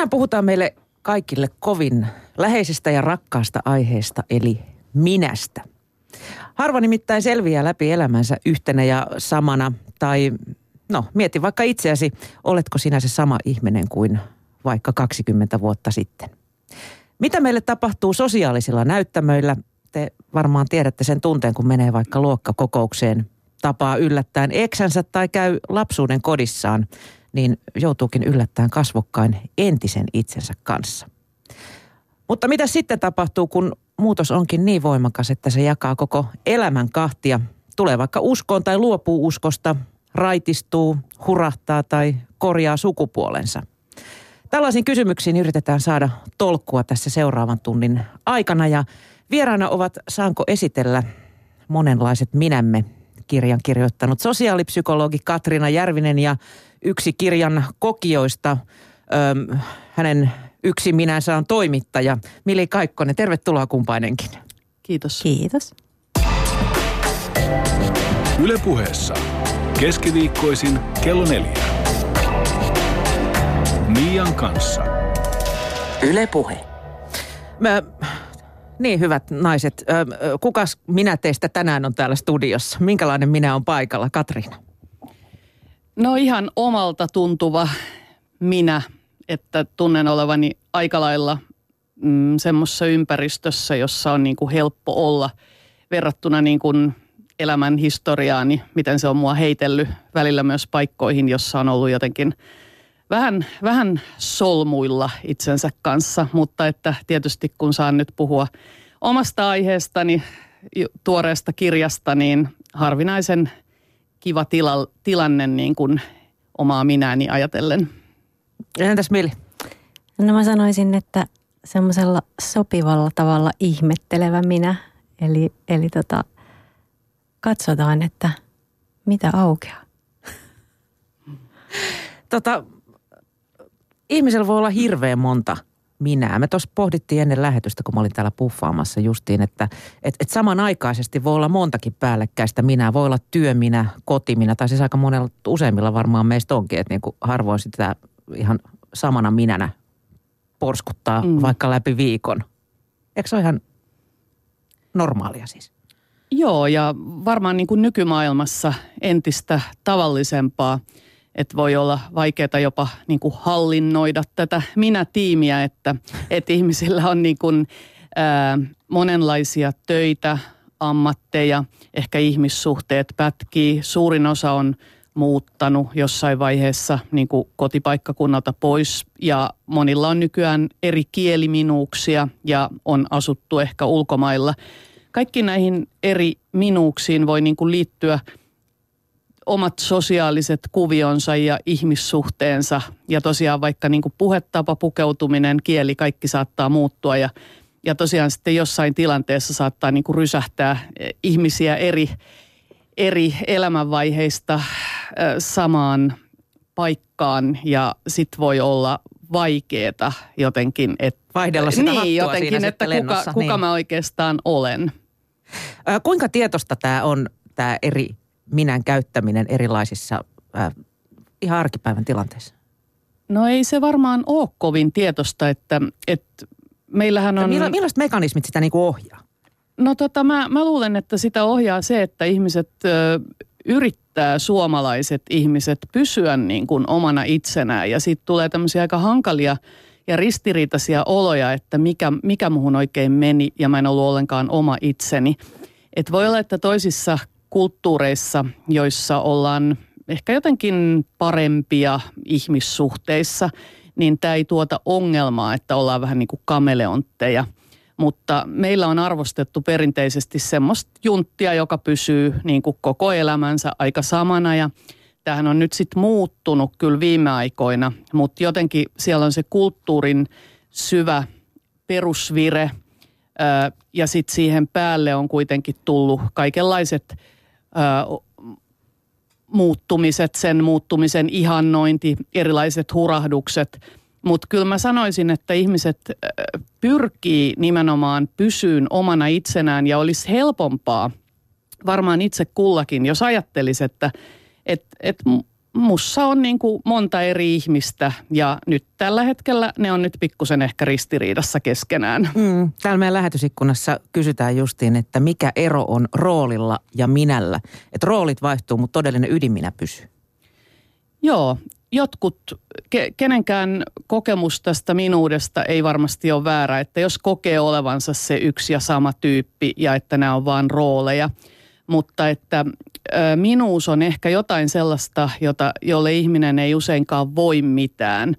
Tänään puhutaan meille kaikille kovin läheisestä ja rakkaasta aiheesta, eli minästä. Harva nimittäin selviää läpi elämänsä yhtenä ja samana, tai no mieti vaikka itseäsi, oletko sinä se sama ihminen kuin vaikka 20 vuotta sitten. Mitä meille tapahtuu sosiaalisilla näyttämöillä? Te varmaan tiedätte sen tunteen, kun menee vaikka luokkakokoukseen, tapaa yllättäen eksänsä tai käy lapsuuden kodissaan, niin joutuukin yllättäen kasvokkain entisen itsensä kanssa. Mutta mitä sitten tapahtuu, kun muutos onkin niin voimakas, että se jakaa koko elämän kahtia? Tulee vaikka uskoon tai luopuu uskosta, raitistuu, hurahtaa tai korjaa sukupuolensa. Tällaisiin kysymyksiin yritetään saada tolkkua tässä seuraavan tunnin aikana ja vieraana ovat Saanko esitellä monenlaiset minämme kirjan kirjoittanut sosiaalipsykologi Katriina Järvinen ja yksi kirjan kokijoista, hänen yksi minänsä on toimittaja Mili Kaikkonen. Tervetuloa kumpainenkin. Kiitos. Kiitos. Ylepuheessa keskiviikkoisin kello neljä. Mian kanssa. Ylepuhe. Mä, niin hyvät naiset, kukas minä teistä tänään on täällä studiossa? Minkälainen minä on paikalla, Katriina? No ihan omalta tuntuva minä, että tunnen olevani aika lailla mm, semmoisessa ympäristössä, jossa on niin kuin helppo olla verrattuna niin kuin elämän historiaani, miten se on mua heitellyt välillä myös paikkoihin, jossa on ollut jotenkin vähän, vähän solmuilla itsensä kanssa, mutta että tietysti kun saan nyt puhua omasta aiheestani, tuoreesta kirjasta, niin harvinaisen kiva tila, tilanne niin kuin omaa minääni ajatellen. Entäs Mili? No mä sanoisin, että semmoisella sopivalla tavalla ihmettelevä minä. Eli, eli tota, katsotaan, että mitä aukeaa. Tota, ihmisellä voi olla hirveän monta minää. Me tuossa pohdittiin ennen lähetystä, kun mä olin täällä puffaamassa justiin, että et, et samanaikaisesti voi olla montakin päällekkäistä minää. Voi olla työminä, kotiminä, tai siis aika monella, useimmilla varmaan meistä onkin, että niin kuin harvoin sitä ihan samana minänä porskuttaa mm. vaikka läpi viikon. Eikö se ole ihan normaalia siis? Joo, ja varmaan niin kuin nykymaailmassa entistä tavallisempaa, että voi olla vaikeaa jopa niin kuin hallinnoida tätä minä-tiimiä, että, että ihmisillä on niin kuin, ää, monenlaisia töitä, ammatteja, ehkä ihmissuhteet pätkii. Suurin osa on muuttanut jossain vaiheessa niin kuin kotipaikkakunnalta pois ja monilla on nykyään eri kieliminuuksia ja on asuttu ehkä ulkomailla. Kaikki näihin eri minuuksiin voi niin kuin liittyä omat sosiaaliset kuvionsa ja ihmissuhteensa ja tosiaan vaikka niin kuin puhetapa, pukeutuminen, kieli, kaikki saattaa muuttua ja ja tosiaan sitten jossain tilanteessa saattaa niin kuin rysähtää ihmisiä eri, eri elämänvaiheista samaan paikkaan ja sit voi olla vaikeeta jotenkin. Että, Vaihdella sitä niin, jotenkin, että kuka, kuka niin. mä oikeastaan olen. Kuinka tietosta tämä on, tämä eri minän käyttäminen erilaisissa ä, ihan arkipäivän tilanteissa? No ei se varmaan ole kovin tietosta, että, että meillähän on... Milla, millaiset mekanismit sitä niin kuin ohjaa? No tota, mä, mä luulen, että sitä ohjaa se, että ihmiset ö, yrittää suomalaiset ihmiset pysyä niin kuin omana itsenään ja siitä tulee tämmöisiä aika hankalia ja ristiriitaisia oloja, että mikä, mikä muhun oikein meni ja mä en ollut ollenkaan oma itseni. Et voi olla, että toisissa kulttuureissa, joissa ollaan ehkä jotenkin parempia ihmissuhteissa, niin tämä ei tuota ongelmaa, että ollaan vähän niin kuin kameleontteja – mutta meillä on arvostettu perinteisesti semmoista junttia, joka pysyy niin kuin koko elämänsä aika samana. Ja tämähän on nyt sitten muuttunut kyllä viime aikoina, mutta jotenkin siellä on se kulttuurin syvä perusvire ja sitten siihen päälle on kuitenkin tullut kaikenlaiset muuttumiset, sen muuttumisen ihannointi, erilaiset hurahdukset – mutta kyllä mä sanoisin, että ihmiset pyrkii nimenomaan pysyyn omana itsenään ja olisi helpompaa varmaan itse kullakin, jos ajattelisi, että et, et mussa on niin kuin monta eri ihmistä ja nyt tällä hetkellä ne on nyt pikkusen ehkä ristiriidassa keskenään. Mm, täällä meidän lähetysikkunassa kysytään justiin, että mikä ero on roolilla ja minällä. Että roolit vaihtuu, mutta todellinen ydinminä pysyy. Joo, jotkut, ke, kenenkään kokemus tästä minuudesta ei varmasti ole väärä, että jos kokee olevansa se yksi ja sama tyyppi ja että nämä on vain rooleja, mutta että minuus on ehkä jotain sellaista, jota, jolle ihminen ei useinkaan voi mitään.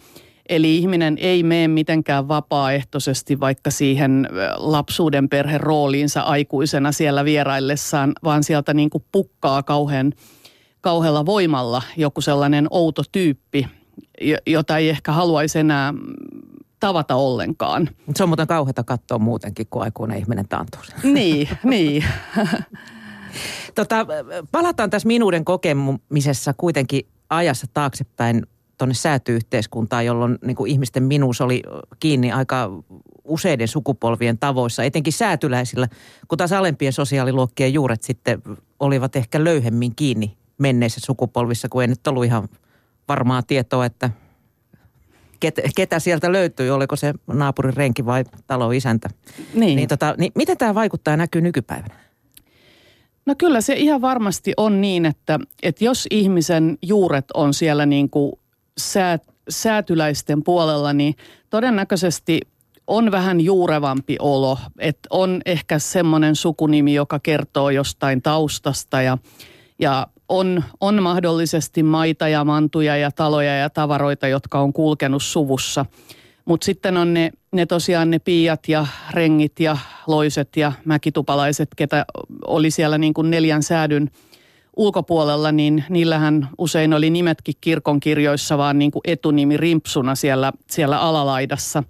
Eli ihminen ei mene mitenkään vapaaehtoisesti vaikka siihen lapsuuden perherooliinsa aikuisena siellä vieraillessaan, vaan sieltä niin kuin pukkaa kauhean – kauhealla voimalla joku sellainen outo tyyppi, jota ei ehkä haluaisi enää tavata ollenkaan. Se on muuten kauheata katsoa muutenkin, kun aikuinen ihminen taantuu. Niin, niin. tota, palataan tässä minuuden kokemisessa kuitenkin ajassa taaksepäin tuonne säätyyhteiskuntaan, jolloin niin kuin ihmisten minuus oli kiinni aika useiden sukupolvien tavoissa, etenkin säätyläisillä, kun taas alempien sosiaaliluokkien juuret sitten olivat ehkä löyhemmin kiinni menneissä sukupolvissa, kun ei nyt ollut ihan varmaa tietoa, että ketä, ketä sieltä löytyy, oliko se naapurin renki vai taloisäntä. Niin. Niin, tota, niin miten tämä vaikuttaa ja näkyy nykypäivänä? No kyllä se ihan varmasti on niin, että, että jos ihmisen juuret on siellä niin kuin sää, säätyläisten puolella, niin todennäköisesti on vähän juurevampi olo. Että on ehkä semmoinen sukunimi, joka kertoo jostain taustasta ja, ja on, on mahdollisesti maita ja mantuja ja taloja ja tavaroita, jotka on kulkenut suvussa. Mutta sitten on ne, ne tosiaan ne piiat ja rengit ja loiset ja mäkitupalaiset, ketä oli siellä niin kuin neljän säädyn ulkopuolella, niin niillähän usein oli nimetkin kirkonkirjoissa vaan niin kuin etunimi rimpsuna siellä, siellä alalaidassa.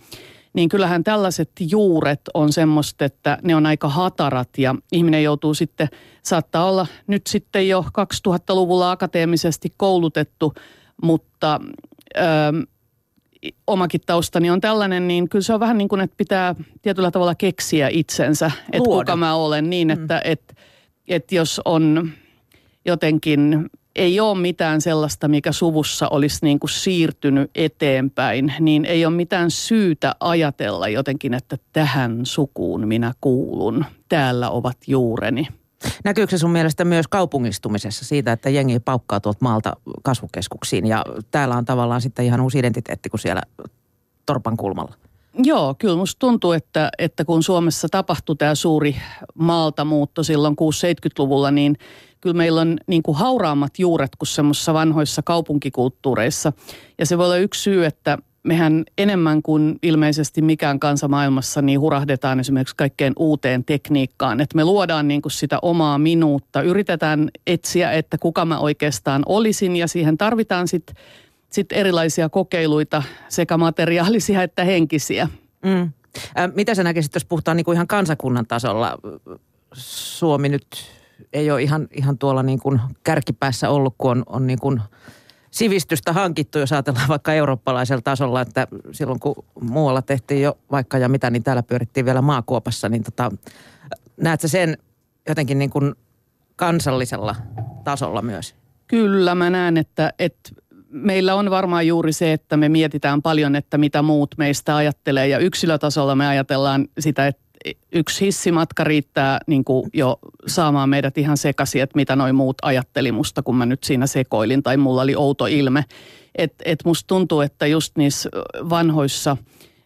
Niin kyllähän tällaiset juuret on semmoista, että ne on aika hatarat ja ihminen joutuu sitten, saattaa olla nyt sitten jo 2000-luvulla akateemisesti koulutettu, mutta ö, omakin taustani on tällainen, niin kyllä se on vähän niin kuin, että pitää tietyllä tavalla keksiä itsensä, että kuka mä olen niin, mm. että mm. et, et jos on jotenkin ei ole mitään sellaista, mikä suvussa olisi niin kuin siirtynyt eteenpäin, niin ei ole mitään syytä ajatella jotenkin, että tähän sukuun minä kuulun. Täällä ovat juureni. Näkyykö se sun mielestä myös kaupungistumisessa siitä, että jengi paukkaa tuolta maalta kasvukeskuksiin ja täällä on tavallaan sitten ihan uusi identiteetti kuin siellä Torpan kulmalla? Joo, kyllä musta tuntuu, että, että kun Suomessa tapahtui tämä suuri maaltamuutto silloin 6-70-luvulla, niin kyllä meillä on niin kuin hauraammat juuret kuin semmoisissa vanhoissa kaupunkikulttuureissa. Ja se voi olla yksi syy, että mehän enemmän kuin ilmeisesti mikään kansa maailmassa niin hurahdetaan esimerkiksi kaikkeen uuteen tekniikkaan. Että me luodaan niin kuin sitä omaa minuutta, yritetään etsiä, että kuka mä oikeastaan olisin ja siihen tarvitaan sitten sit erilaisia kokeiluita, sekä materiaalisia että henkisiä. Mm. Äh, mitä sä näkisit, jos puhutaan niin kuin ihan kansakunnan tasolla? Suomi nyt ei ole ihan, ihan tuolla niin kuin kärkipäässä ollut, kun on, on niin kuin sivistystä hankittu, jos ajatellaan vaikka eurooppalaisella tasolla, että silloin kun muualla tehtiin jo vaikka ja mitä, niin täällä pyörittiin vielä maakuopassa, niin tota, näetkö sen jotenkin niin kuin kansallisella tasolla myös? Kyllä, mä näen, että, että meillä on varmaan juuri se, että me mietitään paljon, että mitä muut meistä ajattelee ja yksilötasolla me ajatellaan sitä, että yksi hissimatka riittää niin kuin jo saamaan meidät ihan sekaisin, että mitä noin muut ajatteli musta, kun mä nyt siinä sekoilin tai mulla oli outo ilme. Että et musta tuntuu, että just niissä vanhoissa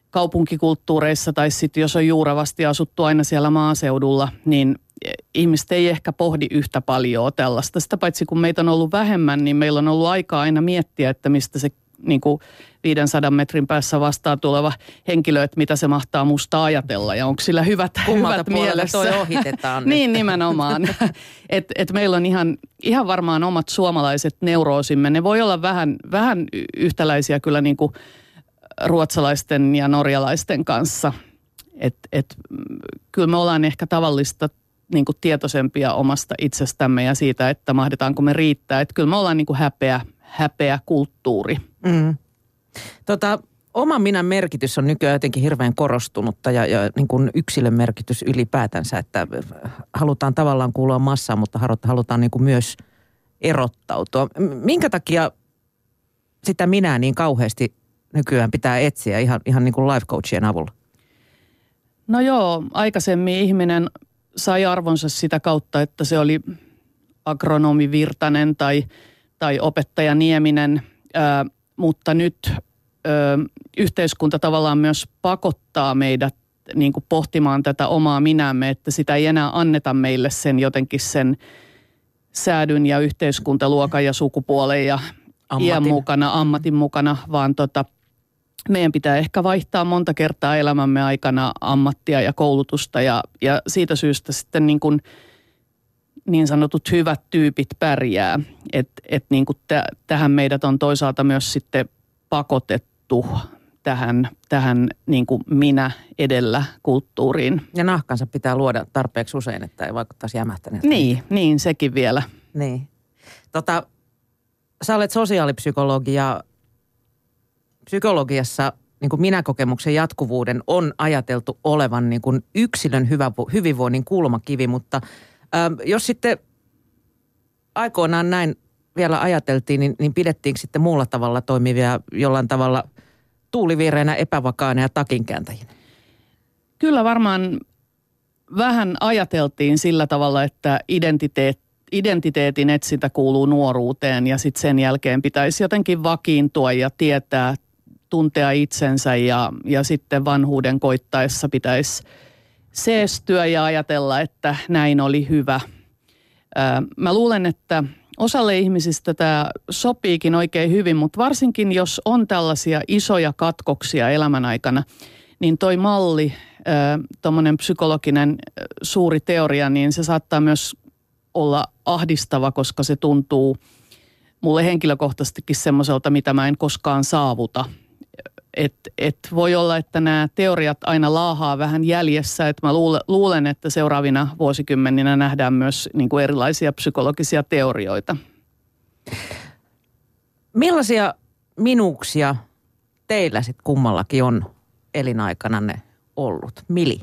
kaupunkikulttuureissa tai sitten jos on juuravasti asuttu aina siellä maaseudulla, niin ihmiset ei ehkä pohdi yhtä paljon tällaista. Sitä paitsi kun meitä on ollut vähemmän, niin meillä on ollut aikaa aina miettiä, että mistä se niin kuin 500 metrin päässä vastaan tuleva henkilö, että mitä se mahtaa musta ajatella ja onko sillä hyvät, hyvät mielessä. toi ohitetaan. niin nimenomaan. et, et meillä on ihan, ihan varmaan omat suomalaiset neuroosimme. Ne voi olla vähän, vähän yhtäläisiä kyllä niin kuin ruotsalaisten ja norjalaisten kanssa. Et, et, kyllä me ollaan ehkä tavallista niin kuin tietoisempia omasta itsestämme ja siitä, että mahdetaanko me riittää. Että kyllä me ollaan niin kuin häpeä, häpeä kulttuuri. Mm. Tota, oman minän merkitys on nykyään jotenkin hirveän korostunutta ja, ja niin kuin yksilön merkitys ylipäätänsä, että halutaan tavallaan kuulua massaan, mutta halutaan niin kuin myös erottautua. Minkä takia sitä minä niin kauheasti nykyään pitää etsiä ihan, ihan niin kuin life coachien avulla? No joo, aikaisemmin ihminen sai arvonsa sitä kautta, että se oli agronomi Virtanen tai, tai opettaja Nieminen, mutta nyt ää, yhteiskunta tavallaan myös pakottaa meidät niin kuin pohtimaan tätä omaa minämme, että sitä ei enää anneta meille sen jotenkin sen säädyn ja yhteiskuntaluokan ja sukupuolen ja ammatin. iän mukana, ammatin mukana, vaan tota, meidän pitää ehkä vaihtaa monta kertaa elämämme aikana ammattia ja koulutusta ja, ja siitä syystä sitten niin, kuin niin sanotut hyvät tyypit pärjää. Et, et niin kuin tähän meidät on toisaalta myös sitten pakotettu tähän, tähän niin kuin minä edellä kulttuuriin. Ja nahkansa pitää luoda tarpeeksi usein, että ei vaikuttaisi jämähtäneeltä. Niin, niin sekin vielä. Niin. Tota, sä olet sosiaalipsykologi ja psykologiassa niin kuin minäkokemuksen jatkuvuuden on ajateltu olevan niin kuin yksilön hyvä, hyvinvoinnin kulmakivi, mutta ä, jos sitten aikoinaan näin vielä ajateltiin, niin, niin pidettiinkö sitten muulla tavalla toimivia jollain tavalla tuuliviireinä, epävakaana ja takinkääntäjinä? Kyllä varmaan vähän ajateltiin sillä tavalla, että identiteet, identiteetin etsintä kuuluu nuoruuteen ja sitten sen jälkeen pitäisi jotenkin vakiintua ja tietää, tuntea itsensä ja, ja sitten vanhuuden koittaessa pitäisi seestyä ja ajatella, että näin oli hyvä. Mä luulen, että osalle ihmisistä tämä sopiikin oikein hyvin, mutta varsinkin jos on tällaisia isoja katkoksia elämän aikana, niin toi malli, tuommoinen psykologinen suuri teoria, niin se saattaa myös olla ahdistava, koska se tuntuu mulle henkilökohtaisestikin semmoiselta, mitä mä en koskaan saavuta – et, et voi olla, että nämä teoriat aina laahaa vähän jäljessä. Et mä luulen, että seuraavina vuosikymmeninä nähdään myös niin kuin erilaisia psykologisia teorioita. Millaisia minuuksia teillä sitten kummallakin on elinaikananne ollut? Mili?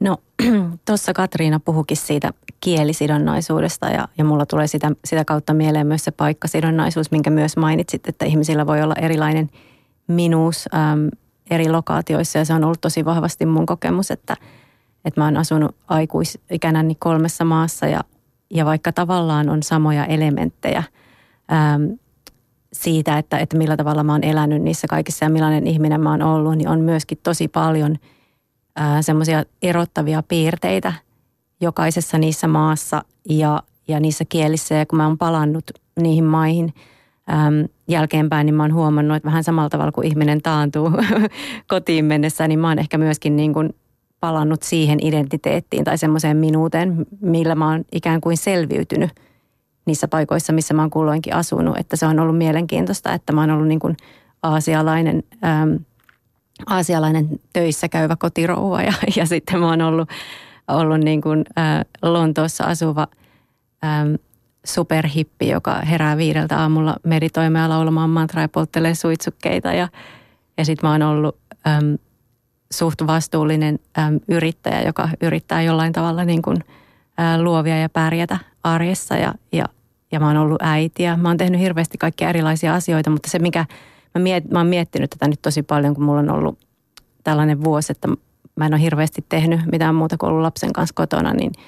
No tuossa Katriina puhukin siitä kielisidonnaisuudesta ja, ja mulla tulee sitä, sitä kautta mieleen myös se paikkasidonnaisuus, minkä myös mainitsit, että ihmisillä voi olla erilainen – minuus äm, eri lokaatioissa ja se on ollut tosi vahvasti mun kokemus, että, että mä oon asunut aikuisikänäni kolmessa maassa ja, ja vaikka tavallaan on samoja elementtejä äm, siitä, että, että millä tavalla mä oon elänyt niissä kaikissa ja millainen ihminen mä oon ollut, niin on myöskin tosi paljon semmoisia erottavia piirteitä jokaisessa niissä maassa ja, ja niissä kielissä. Ja kun mä oon palannut niihin maihin – äm, jälkeenpäin, niin mä oon huomannut, että vähän samalla tavalla kuin ihminen taantuu kotiin mennessä, niin mä oon ehkä myöskin niin kuin palannut siihen identiteettiin tai semmoiseen minuuteen, millä mä oon ikään kuin selviytynyt niissä paikoissa, missä mä oon kulloinkin asunut. Että se on ollut mielenkiintoista, että mä oon ollut niin kuin aasialainen, äm, aasialainen töissä käyvä kotirouva ja, ja sitten mä oon ollut, ollut niin kuin, ä, Lontoossa asuva äm, superhippi, joka herää viideltä aamulla meditoimaan ja laulamaan mantraa ja polttelee suitsukkeita. Ja, ja sitten mä oon ollut äm, suht vastuullinen äm, yrittäjä, joka yrittää jollain tavalla niin kuin, ä, luovia ja pärjätä arjessa. Ja, ja, ja mä oon ollut äiti ja mä oon tehnyt hirveästi kaikkia erilaisia asioita, mutta se mikä, mä, miet, mä oon miettinyt tätä nyt tosi paljon, kun mulla on ollut tällainen vuosi, että mä en ole hirveästi tehnyt mitään muuta kuin ollut lapsen kanssa kotona, niin –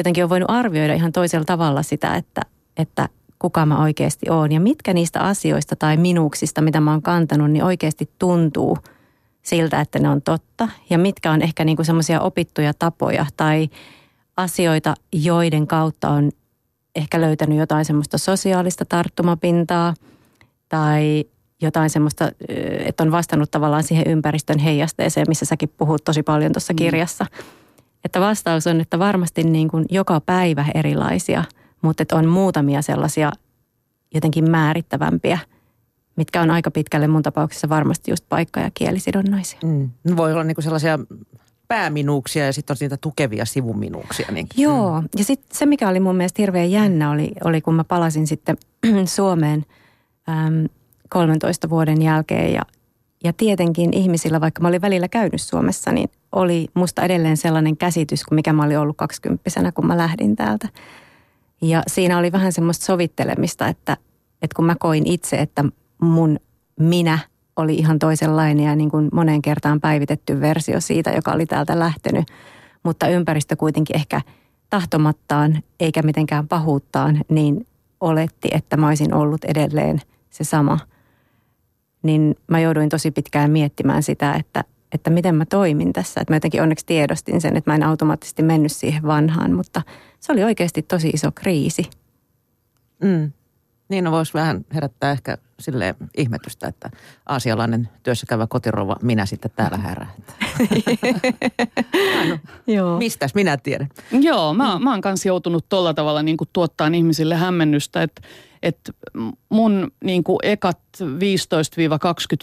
jotenkin on voinut arvioida ihan toisella tavalla sitä, että, että kuka mä oikeasti oon ja mitkä niistä asioista tai minuuksista, mitä mä oon kantanut, niin oikeasti tuntuu siltä, että ne on totta ja mitkä on ehkä niinku semmoisia opittuja tapoja tai asioita, joiden kautta on ehkä löytänyt jotain semmoista sosiaalista tarttumapintaa tai jotain semmoista, että on vastannut tavallaan siihen ympäristön heijasteeseen, missä säkin puhut tosi paljon tuossa mm. kirjassa. Mm että vastaus on, että varmasti niin kuin joka päivä erilaisia, mutta että on muutamia sellaisia jotenkin määrittävämpiä, mitkä on aika pitkälle mun tapauksessa varmasti just paikka- ja kielisidonnaisia. Mm. Voi olla niin kuin sellaisia pääminuuksia ja sitten on niitä tukevia sivuminuuksia. Niin. Joo, ja sitten se mikä oli mun mielestä hirveän jännä oli, oli kun mä palasin sitten Suomeen äm, 13 vuoden jälkeen ja, ja tietenkin ihmisillä, vaikka mä olin välillä käynyt Suomessa, niin oli musta edelleen sellainen käsitys kuin mikä mä olin ollut kaksikymppisenä, kun mä lähdin täältä. Ja siinä oli vähän semmoista sovittelemista, että, että kun mä koin itse, että mun minä oli ihan toisenlainen ja niin kuin moneen kertaan päivitetty versio siitä, joka oli täältä lähtenyt. Mutta ympäristö kuitenkin ehkä tahtomattaan eikä mitenkään pahuuttaan, niin oletti, että mä olisin ollut edelleen se sama. Niin mä jouduin tosi pitkään miettimään sitä, että, että miten mä toimin tässä. Että mä jotenkin onneksi tiedostin sen, että mä en automaattisesti mennyt siihen vanhaan, mutta se oli oikeasti tosi iso kriisi. Mm. Niin no voisi vähän herättää ehkä sille ihmetystä, että aasialainen työssäkäyvä kotirova minä sitten täällä härää. no, Joo. Mistäs minä tiedän? Joo, mä, mä oon kanssa joutunut tuolla tavalla niin kuin tuottaa ihmisille hämmennystä, että että mun niin kuin ekat 15-20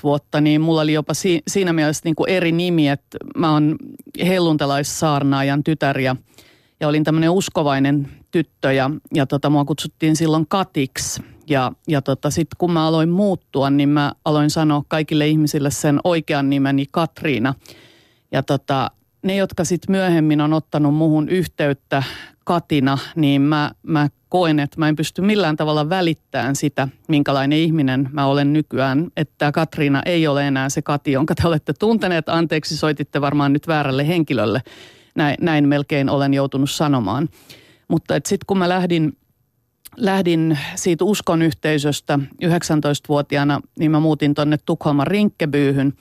vuotta, niin mulla oli jopa si, siinä mielessä niin kuin eri nimi, että mä oon helluntalaissaarnaajan tytär ja, ja olin tämmöinen uskovainen tyttö ja, ja tota, mua kutsuttiin silloin Katiksi. Ja, ja tota, sitten kun mä aloin muuttua, niin mä aloin sanoa kaikille ihmisille sen oikean nimeni Katriina. Ja tota, ne, jotka sitten myöhemmin on ottanut muhun yhteyttä Katina, niin mä, mä koen, että mä en pysty millään tavalla välittämään sitä, minkälainen ihminen mä olen nykyään. Että Katriina ei ole enää se Kati, jonka te olette tunteneet. Anteeksi, soititte varmaan nyt väärälle henkilölle. Näin, näin melkein olen joutunut sanomaan. Mutta sitten kun mä lähdin, lähdin siitä uskon yhteisöstä 19-vuotiaana, niin mä muutin tonne Tukholman Rinkkebyyhyn.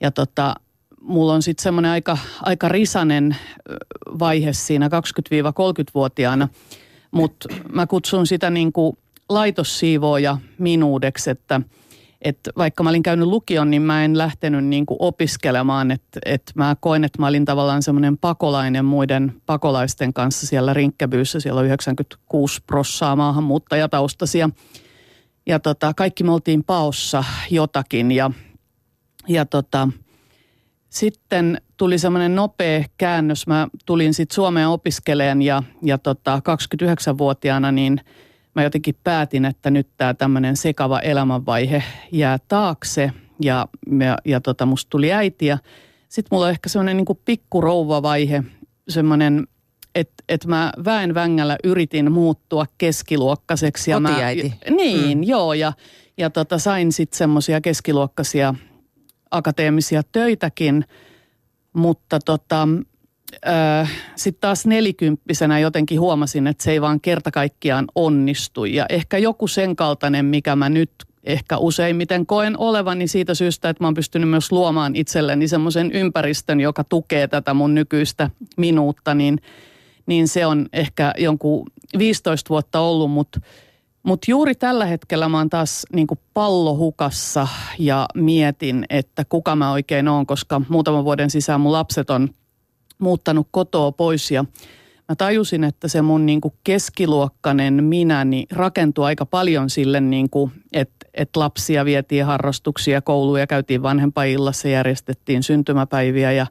Ja tota, mulla on sitten semmoinen aika, aika risanen vaihe siinä 20-30-vuotiaana, mutta mä kutsun sitä niin kuin laitossiivooja minuudeksi, että – että vaikka mä olin käynyt lukion, niin mä en lähtenyt niin kuin opiskelemaan, että, että mä koin, että mä olin tavallaan semmoinen pakolainen muiden pakolaisten kanssa siellä Rinkkebyyssä. Siellä on 96 prossaa maahanmuuttajataustaisia. Ja tota, kaikki me oltiin paossa jotakin ja, ja tota, sitten tuli semmoinen nopea käännös. Mä tulin sitten Suomeen opiskeleen ja, ja tota, 29-vuotiaana niin – mä jotenkin päätin, että nyt tämä tämmöinen sekava elämänvaihe jää taakse ja, ja, ja tota, musta tuli äiti ja sitten mulla on ehkä semmoinen niin pikkurouvavaihe, semmoinen, että et mä väen vängällä yritin muuttua keskiluokkaiseksi. Ja Mä, niin, mm. joo ja, ja tota, sain sitten semmoisia keskiluokkaisia akateemisia töitäkin, mutta tota, sitten taas nelikymppisenä jotenkin huomasin, että se ei vaan kerta kaikkiaan onnistu. Ja ehkä joku sen kaltainen, mikä mä nyt ehkä useimmiten koen olevani siitä syystä, että mä oon pystynyt myös luomaan itselleni semmoisen ympäristön, joka tukee tätä mun nykyistä minuutta, niin, niin se on ehkä jonkun 15 vuotta ollut, mutta mutta juuri tällä hetkellä mä oon taas niin pallohukassa ja mietin, että kuka mä oikein oon, koska muutaman vuoden sisään mun lapset on – muuttanut kotoa pois ja mä tajusin, että se mun niin kuin keskiluokkainen minä niin rakentuu aika paljon sille, niin kuin, että, että lapsia vietiin harrastuksia kouluja, käytiin vanhempaillassa, järjestettiin syntymäpäiviä ja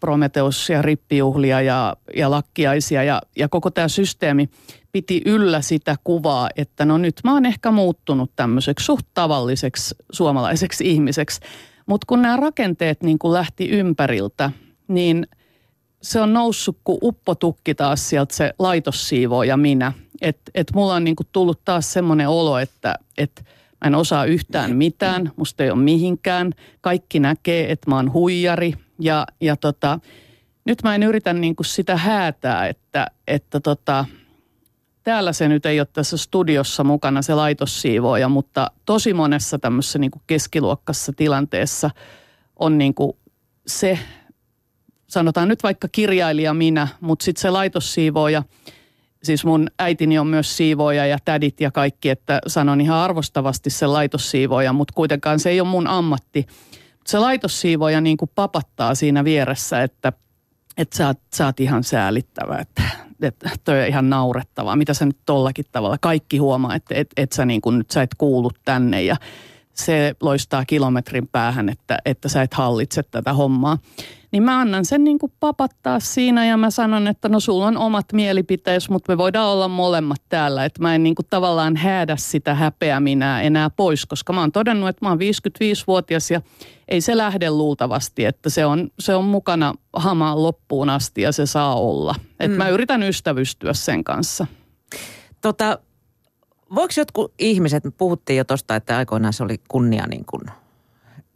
Prometeus ja rippijuhlia ja, ja lakkiaisia ja, ja koko tämä systeemi piti yllä sitä kuvaa, että no nyt mä oon ehkä muuttunut tämmöiseksi suht tavalliseksi suomalaiseksi ihmiseksi. Mutta kun nämä rakenteet niin kuin lähti ympäriltä, niin – se on noussut kuin uppotukki taas sieltä se laitossiivoo ja minä. Että et mulla on niinku tullut taas semmoinen olo, että et mä en osaa yhtään mitään, musta ei ole mihinkään. Kaikki näkee, että mä oon huijari ja, ja tota, nyt mä en yritä niinku sitä häätää, että, että tota, täällä se nyt ei ole tässä studiossa mukana se laitossiivooja, mutta tosi monessa tämmöisessä niinku keskiluokkassa tilanteessa on niinku se sanotaan nyt vaikka kirjailija minä, mutta sitten se laitossiivooja, siis mun äitini on myös siivooja ja tädit ja kaikki, että sanon ihan arvostavasti se laitossiivooja, mutta kuitenkaan se ei ole mun ammatti. Se laitossiivooja niin kuin papattaa siinä vieressä, että, että sä, oot, sä oot ihan säälittävä, että, että toi on ihan naurettavaa. Mitä sä nyt tollakin tavalla, kaikki huomaa, että et, et sä niin kuin nyt sä et kuulu tänne. Ja se loistaa kilometrin päähän, että, että sä et hallitse tätä hommaa niin mä annan sen niin kuin papattaa siinä ja mä sanon, että no sulla on omat mielipiteesi, mutta me voidaan olla molemmat täällä. Että mä en niin kuin tavallaan häädä sitä häpeä minä enää pois, koska mä oon todennut, että mä oon 55-vuotias ja ei se lähde luultavasti, että se on, se on mukana hamaan loppuun asti ja se saa olla. Että mm. mä yritän ystävystyä sen kanssa. Tota, voiko jotkut ihmiset, me puhuttiin jo tuosta, että aikoinaan se oli kunnia niin kuin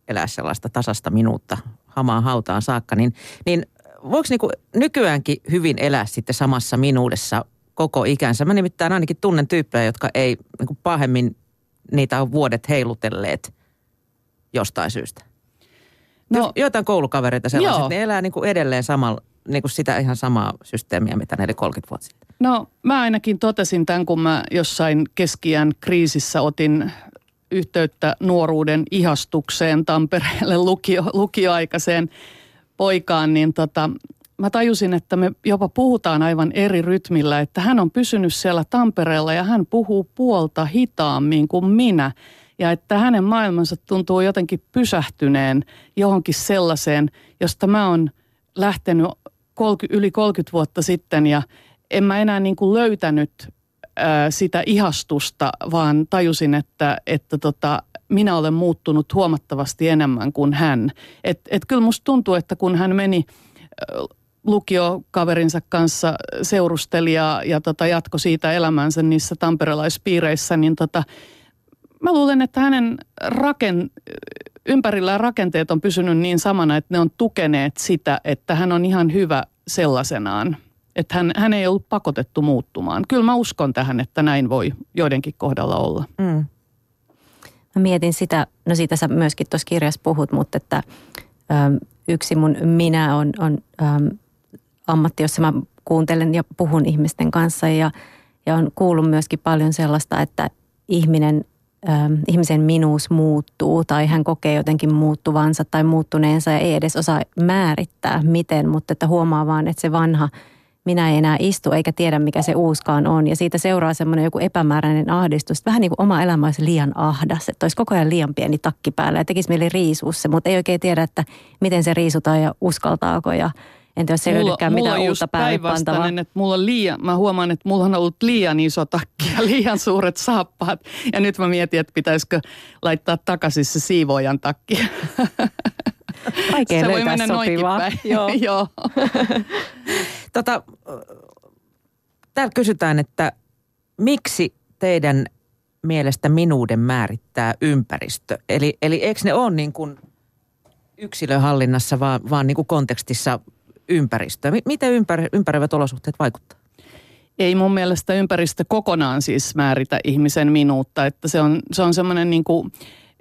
elää sellaista tasasta minuutta hamaan hautaan saakka, niin, niin voiko niin nykyäänkin hyvin elää sitten samassa minuudessa koko ikänsä? Mä nimittäin ainakin tunnen tyyppejä, jotka ei niin kuin pahemmin niitä on vuodet heilutelleet jostain syystä. No, joitain koulukavereita sellaiset, joo. ne elää niin kuin edelleen samalla, niin kuin sitä ihan samaa systeemiä, mitä ne oli 30 vuotta sitten. No mä ainakin totesin tämän, kun mä jossain keskiään kriisissä otin yhteyttä nuoruuden ihastukseen Tampereelle lukio, lukioaikaiseen poikaan, niin tota, mä tajusin, että me jopa puhutaan aivan eri rytmillä, että hän on pysynyt siellä Tampereella ja hän puhuu puolta hitaammin kuin minä. Ja että hänen maailmansa tuntuu jotenkin pysähtyneen johonkin sellaiseen, josta mä oon lähtenyt 30, yli 30 vuotta sitten ja en mä enää niin kuin löytänyt sitä ihastusta, vaan tajusin, että, että tota, minä olen muuttunut huomattavasti enemmän kuin hän. Et, et kyllä musta tuntuu, että kun hän meni lukiokaverinsa kanssa seurusteli ja, ja tota, jatko siitä elämänsä niissä tamperelaispiireissä, niin tota, mä luulen, että hänen raken, ympärillään rakenteet on pysynyt niin samana, että ne on tukeneet sitä, että hän on ihan hyvä sellaisenaan. Että hän, hän ei ollut pakotettu muuttumaan. Kyllä mä uskon tähän, että näin voi joidenkin kohdalla olla. Mm. Mä mietin sitä, no siitä sä myöskin tuossa kirjassa puhut, mutta että ö, yksi mun minä on, on ö, ammatti, jossa mä kuuntelen ja puhun ihmisten kanssa ja, ja on kuullut myöskin paljon sellaista, että ihminen, ö, ihmisen minuus muuttuu tai hän kokee jotenkin muuttuvansa tai muuttuneensa ja ei edes osaa määrittää miten, mutta että huomaa vaan, että se vanha – minä ei enää istu eikä tiedä mikä se uuskaan on. Ja siitä seuraa semmoinen joku epämääräinen ahdistus. Vähän niin kuin oma elämä olisi liian ahdas, että olisi koko ajan liian pieni takki päällä ja tekisi mieli riisua se, mutta ei oikein tiedä, että miten se riisutaan ja uskaltaako ja Entä jos ei mulla, löydykään mitään uutta päälle että mulla on liian, mä huomaan, että mulla on ollut liian iso takki ja liian suuret saappaat. Ja nyt mä mietin, että pitäisikö laittaa takaisin se siivoojan takki. Vaikea se voi mennä sopivaa. Joo. Joo. Tota, täällä kysytään, että miksi teidän mielestä minuuden määrittää ympäristö? Eli, eli eikö ne ole niin kuin yksilöhallinnassa, vaan, vaan niin kuin kontekstissa ympäristöä? Miten ympär, ympäröivät olosuhteet vaikuttaa? Ei mun mielestä ympäristö kokonaan siis määritä ihmisen minuutta, että se on, se on semmoinen niin kuin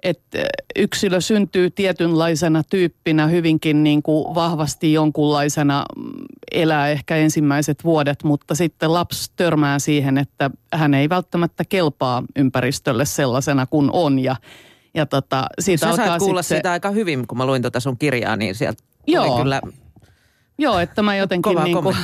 että yksilö syntyy tietynlaisena tyyppinä hyvinkin niin kuin vahvasti jonkunlaisena, mm, elää ehkä ensimmäiset vuodet, mutta sitten lapsi törmää siihen, että hän ei välttämättä kelpaa ympäristölle sellaisena kuin on ja ja tota, siitä Sä alkaa kuulla se... siitä aika hyvin, kun mä luin tuota sun kirjaa, niin sieltä Joo. kyllä Joo, että mä jotenkin niin kuin,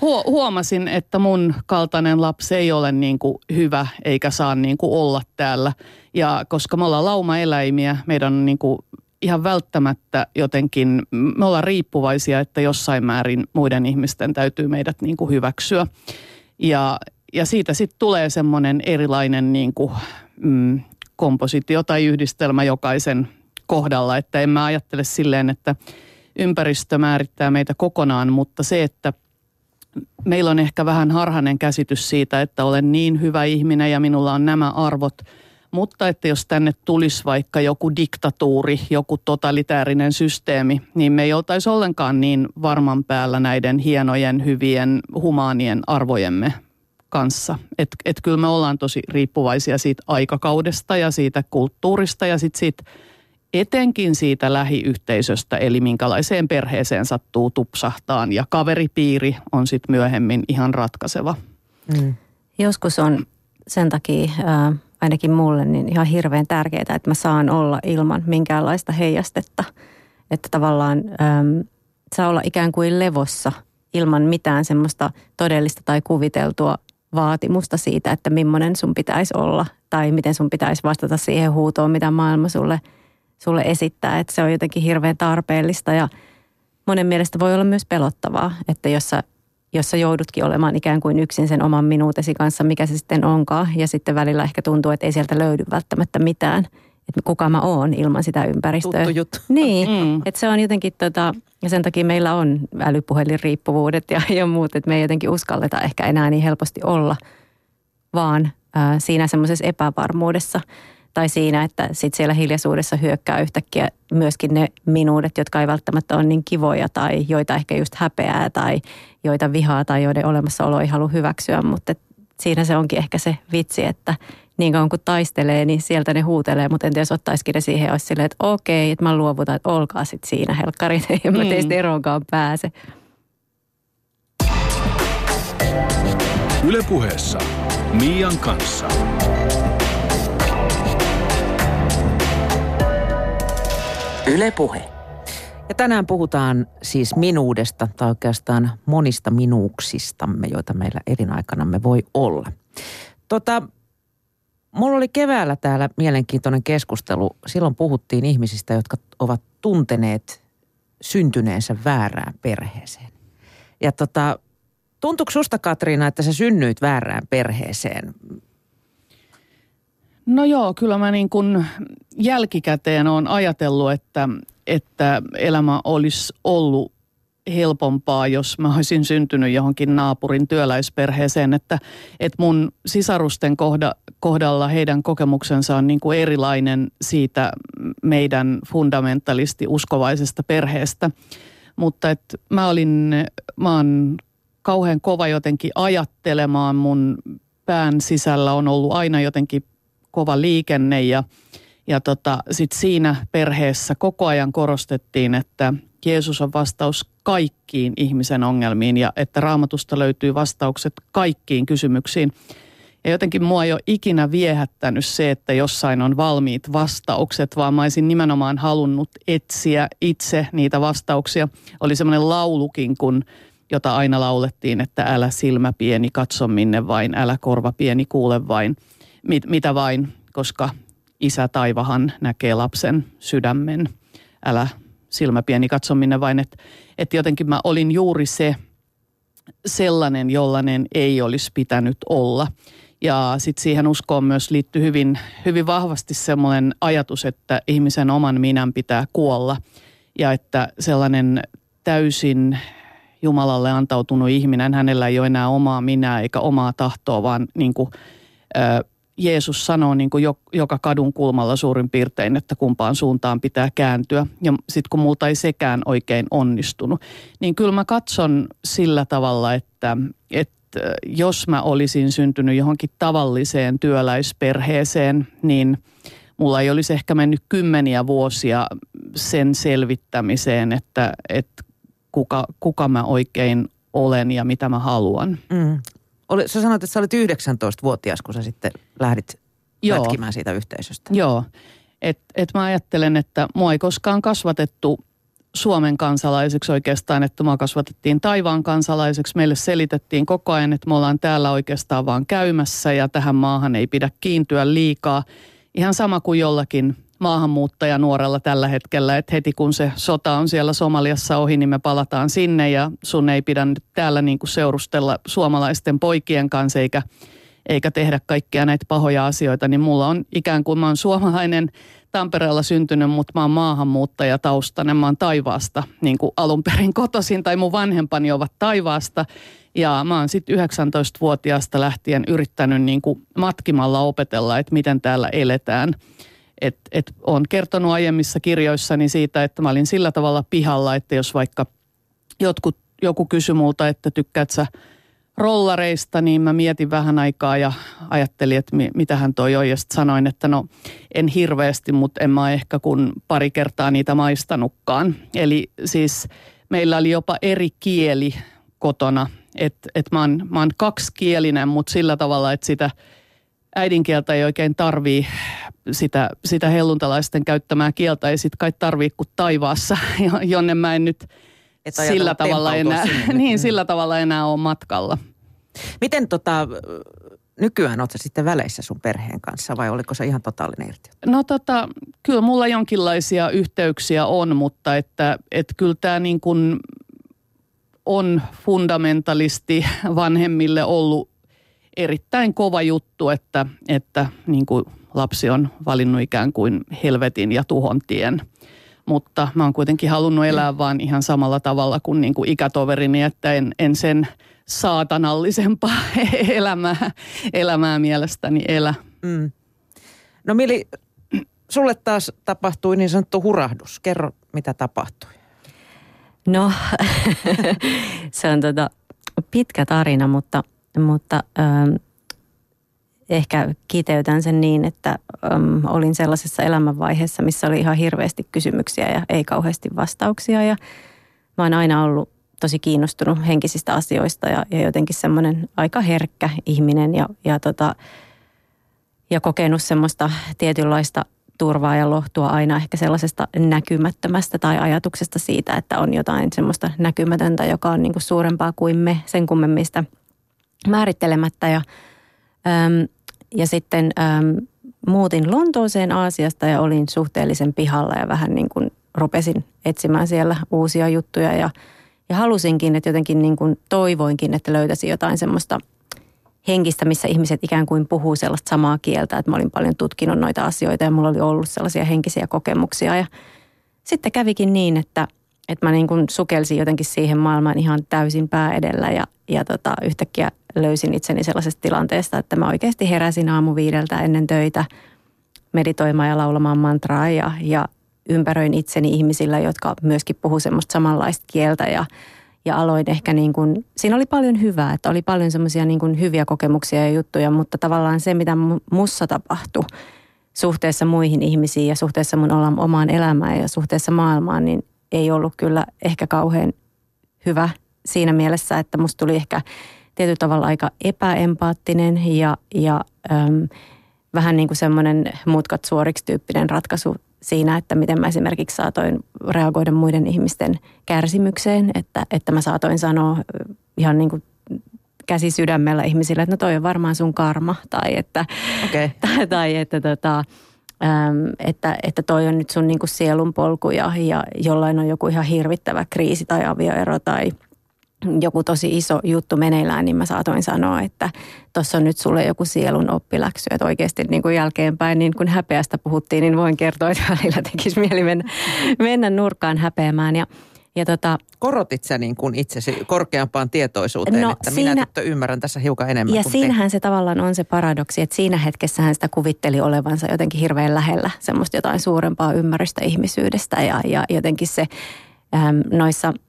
huomasin, että mun kaltainen lapsi ei ole niin kuin hyvä eikä saa niin kuin olla täällä. Ja koska me ollaan laumaeläimiä, meidän on niin kuin ihan välttämättä jotenkin, me ollaan riippuvaisia, että jossain määrin muiden ihmisten täytyy meidät niin kuin hyväksyä. Ja, ja siitä sitten tulee semmoinen erilainen niin kuin, mm, kompositio tai yhdistelmä jokaisen kohdalla, että en mä ajattele silleen, että – ympäristö määrittää meitä kokonaan, mutta se, että meillä on ehkä vähän harhainen käsitys siitä, että olen niin hyvä ihminen ja minulla on nämä arvot, mutta että jos tänne tulisi vaikka joku diktatuuri, joku totalitäärinen systeemi, niin me ei oltaisi ollenkaan niin varman päällä näiden hienojen, hyvien, humaanien arvojemme kanssa. Että et kyllä me ollaan tosi riippuvaisia siitä aikakaudesta ja siitä kulttuurista ja sitten siitä etenkin siitä lähiyhteisöstä, eli minkälaiseen perheeseen sattuu tupsahtaan. Ja kaveripiiri on sitten myöhemmin ihan ratkaiseva. Mm. Joskus on sen takia äh, ainakin mulle niin ihan hirveän tärkeää, että mä saan olla ilman minkäänlaista heijastetta. Että tavallaan ähm, saa olla ikään kuin levossa ilman mitään semmoista todellista tai kuviteltua vaatimusta siitä, että millainen sun pitäisi olla tai miten sun pitäisi vastata siihen huutoon, mitä maailma sulle – sulle esittää, että se on jotenkin hirveän tarpeellista ja monen mielestä voi olla myös pelottavaa, että jos sä, jos sä joudutkin olemaan ikään kuin yksin sen oman minuutesi kanssa, mikä se sitten onkaan ja sitten välillä ehkä tuntuu, että ei sieltä löydy välttämättä mitään, että kuka mä oon ilman sitä ympäristöä. Tuttu juttu. Niin, mm. että se on jotenkin tota, ja sen takia meillä on älypuhelinriippuvuudet ja, ja muut, että me ei jotenkin uskalleta ehkä enää niin helposti olla vaan ää, siinä semmoisessa epävarmuudessa tai siinä, että sit siellä hiljaisuudessa hyökkää yhtäkkiä myöskin ne minuudet, jotka ei välttämättä ole niin kivoja tai joita ehkä just häpeää tai joita vihaa tai joiden olemassaolo ei halua hyväksyä, mutta siinä se onkin ehkä se vitsi, että niin kauan kuin taistelee, niin sieltä ne huutelee, mutta en tiedä, jos ottaisikin ne siihen, olisi silleen, että okei, että mä luovutan, että olkaa sitten siinä helkkarit, ei mä teistä mm. eroonkaan pääse. Ylepuheessa Mian kanssa. Ylepuhe. Ja tänään puhutaan siis minuudesta tai oikeastaan monista minuuksistamme, joita meillä elinaikanamme voi olla. Tota, mulla oli keväällä täällä mielenkiintoinen keskustelu. Silloin puhuttiin ihmisistä, jotka ovat tunteneet syntyneensä väärään perheeseen. Ja tota, tuntuuko susta Katriina, että sä synnyit väärään perheeseen? No joo, kyllä mä niin kuin jälkikäteen on ajatellut, että, että elämä olisi ollut helpompaa, jos mä olisin syntynyt johonkin naapurin työläisperheeseen, että, että mun sisarusten kohda, kohdalla heidän kokemuksensa on niin kuin erilainen siitä meidän fundamentalisti uskovaisesta perheestä. Mutta että mä olin, mä oon kauhean kova jotenkin ajattelemaan, mun pään sisällä on ollut aina jotenkin kova liikenne ja, ja tota, sit siinä perheessä koko ajan korostettiin, että Jeesus on vastaus kaikkiin ihmisen ongelmiin ja että raamatusta löytyy vastaukset kaikkiin kysymyksiin. Ja jotenkin mua ei ole ikinä viehättänyt se, että jossain on valmiit vastaukset, vaan mä olisin nimenomaan halunnut etsiä itse niitä vastauksia. Oli semmoinen laulukin, kun, jota aina laulettiin, että älä silmä pieni, katso minne vain, älä korva pieni, kuule vain – mit, mitä vain, koska isä taivahan näkee lapsen sydämen. Älä silmä pieni katso minne vain, että et jotenkin mä olin juuri se sellainen, jollainen ei olisi pitänyt olla. Ja sitten siihen uskoon myös liittyy hyvin, hyvin vahvasti semmoinen ajatus, että ihmisen oman minän pitää kuolla. Ja että sellainen täysin Jumalalle antautunut ihminen, hänellä ei ole enää omaa minää eikä omaa tahtoa, vaan niin kuin, Jeesus sanoo niin kuin joka kadun kulmalla suurin piirtein, että kumpaan suuntaan pitää kääntyä. Ja sitten kun multa ei sekään oikein onnistunut, niin kyllä mä katson sillä tavalla, että, että jos mä olisin syntynyt johonkin tavalliseen työläisperheeseen, niin mulla ei olisi ehkä mennyt kymmeniä vuosia sen selvittämiseen, että, että kuka, kuka mä oikein olen ja mitä mä haluan. Mm. Oli, sä sanoit, että sä olit 19-vuotias, kun sä sitten lähdit Joo. lätkimään siitä yhteisöstä. Joo. Et, et mä ajattelen, että mua ei koskaan kasvatettu Suomen kansalaiseksi oikeastaan, että mua kasvatettiin taivaan kansalaiseksi. Meille selitettiin koko ajan, että me ollaan täällä oikeastaan vaan käymässä ja tähän maahan ei pidä kiintyä liikaa. Ihan sama kuin jollakin maahanmuuttaja nuorella tällä hetkellä, että heti kun se sota on siellä Somaliassa ohi, niin me palataan sinne ja sun ei pidä nyt täällä niin kuin seurustella suomalaisten poikien kanssa eikä, eikä tehdä kaikkia näitä pahoja asioita, niin mulla on ikään kuin mä oon suomalainen Tampereella syntynyt, mutta mä oon maahanmuuttaja taustainen, mä oon taivaasta niin kuin alun perin kotoisin tai mun vanhempani ovat taivaasta. Ja mä oon sitten 19-vuotiaasta lähtien yrittänyt niin kuin matkimalla opetella, että miten täällä eletään – et, et olen kertonut aiemmissa kirjoissani siitä, että mä olin sillä tavalla pihalla, että jos vaikka jotkut, joku kysyi multa, että tykkäät sä rollareista, niin mä mietin vähän aikaa ja ajattelin, että mitä hän toi on. Ja sitten sanoin, että no en hirveästi, mutta en mä ehkä kun pari kertaa niitä maistanutkaan. Eli siis meillä oli jopa eri kieli kotona. Että et mä, mä oon kaksikielinen, mutta sillä tavalla, että sitä äidinkieltä ei oikein tarvii sitä, sitä helluntalaisten käyttämää kieltä ei sitten kai tarvii kuin taivaassa, jonne mä en nyt sillä tavalla, enää, niin, sillä tavalla enää ole matkalla. Miten tota, nykyään oot sitten väleissä sun perheen kanssa vai oliko se ihan totaalinen irti? No tota, kyllä mulla jonkinlaisia yhteyksiä on, mutta että, että kyllä tämä niin kuin on fundamentalisti vanhemmille ollut erittäin kova juttu, että, että niin kuin lapsi on valinnut ikään kuin helvetin ja tuhon tien. Mutta mä oon kuitenkin halunnut elää vaan ihan samalla tavalla kuin, niin kuin ikätoverini, että en, en sen saatanallisempaa elämää, elämää mielestäni elä. Mm. No Mili, sulle taas tapahtui niin sanottu hurahdus. Kerro, mitä tapahtui. No, se on tota pitkä tarina, mutta, mutta ähm, ehkä kiteytän sen niin, että ähm, olin sellaisessa elämänvaiheessa, missä oli ihan hirveästi kysymyksiä ja ei kauheasti vastauksia. Ja mä oon aina ollut tosi kiinnostunut henkisistä asioista ja, ja jotenkin semmoinen aika herkkä ihminen ja, ja, tota, ja kokenut semmoista tietynlaista turvaa ja lohtua aina ehkä sellaisesta näkymättömästä tai ajatuksesta siitä, että on jotain semmoista näkymätöntä, joka on niin kuin suurempaa kuin me sen kummemmista määrittelemättä. Ja, äm, ja sitten äm, muutin Lontooseen Aasiasta ja olin suhteellisen pihalla ja vähän niin kuin rupesin etsimään siellä uusia juttuja ja, ja halusinkin, että jotenkin niin kuin toivoinkin, että löytäisin jotain semmoista – henkistä, missä ihmiset ikään kuin puhuu sellaista samaa kieltä, että mä olin paljon tutkinut noita asioita ja mulla oli ollut sellaisia henkisiä kokemuksia ja sitten kävikin niin, että, että mä niin kuin sukelsin jotenkin siihen maailmaan ihan täysin pää edellä ja, ja tota, yhtäkkiä löysin itseni sellaisesta tilanteesta, että mä oikeasti heräsin aamu viideltä ennen töitä meditoimaan ja laulamaan mantraa ja, ja ympäröin itseni ihmisillä, jotka myöskin puhuu semmoista samanlaista kieltä ja ja aloin ehkä niin kuin, siinä oli paljon hyvää, että oli paljon semmoisia niin kuin hyviä kokemuksia ja juttuja, mutta tavallaan se, mitä mussa tapahtui suhteessa muihin ihmisiin ja suhteessa mun omaan elämään ja suhteessa maailmaan, niin ei ollut kyllä ehkä kauhean hyvä siinä mielessä, että musta tuli ehkä tietyllä tavalla aika epäempaattinen ja, ja äm, vähän niin kuin semmoinen mutkat suoriksi tyyppinen ratkaisu siinä, että miten mä esimerkiksi saatoin reagoida muiden ihmisten kärsimykseen, että, että mä saatoin sanoa ihan niin kuin käsi sydämellä ihmisille, että no toi on varmaan sun karma tai että, okay. tai, tai että, tota, että, että toi on nyt sun niin kuin sielun polku ja, ja jollain on joku ihan hirvittävä kriisi tai avioero tai – joku tosi iso juttu meneillään, niin mä saatoin sanoa, että tuossa on nyt sulle joku sielun oppiläksy. Että oikeasti niin kuin jälkeenpäin, niin kun häpeästä puhuttiin, niin voin kertoa, että välillä tekisi mieli mennä, mennä nurkkaan häpeämään. Ja, ja tota, Korotit sä niin kuin itsesi korkeampaan tietoisuuteen, no, että siinä, minä tyttö ymmärrän tässä hiukan enemmän Ja siinähän te. se tavallaan on se paradoksi, että siinä hetkessä hän sitä kuvitteli olevansa jotenkin hirveän lähellä semmoista jotain suurempaa ymmärrystä ihmisyydestä ja, ja jotenkin se äm, noissa –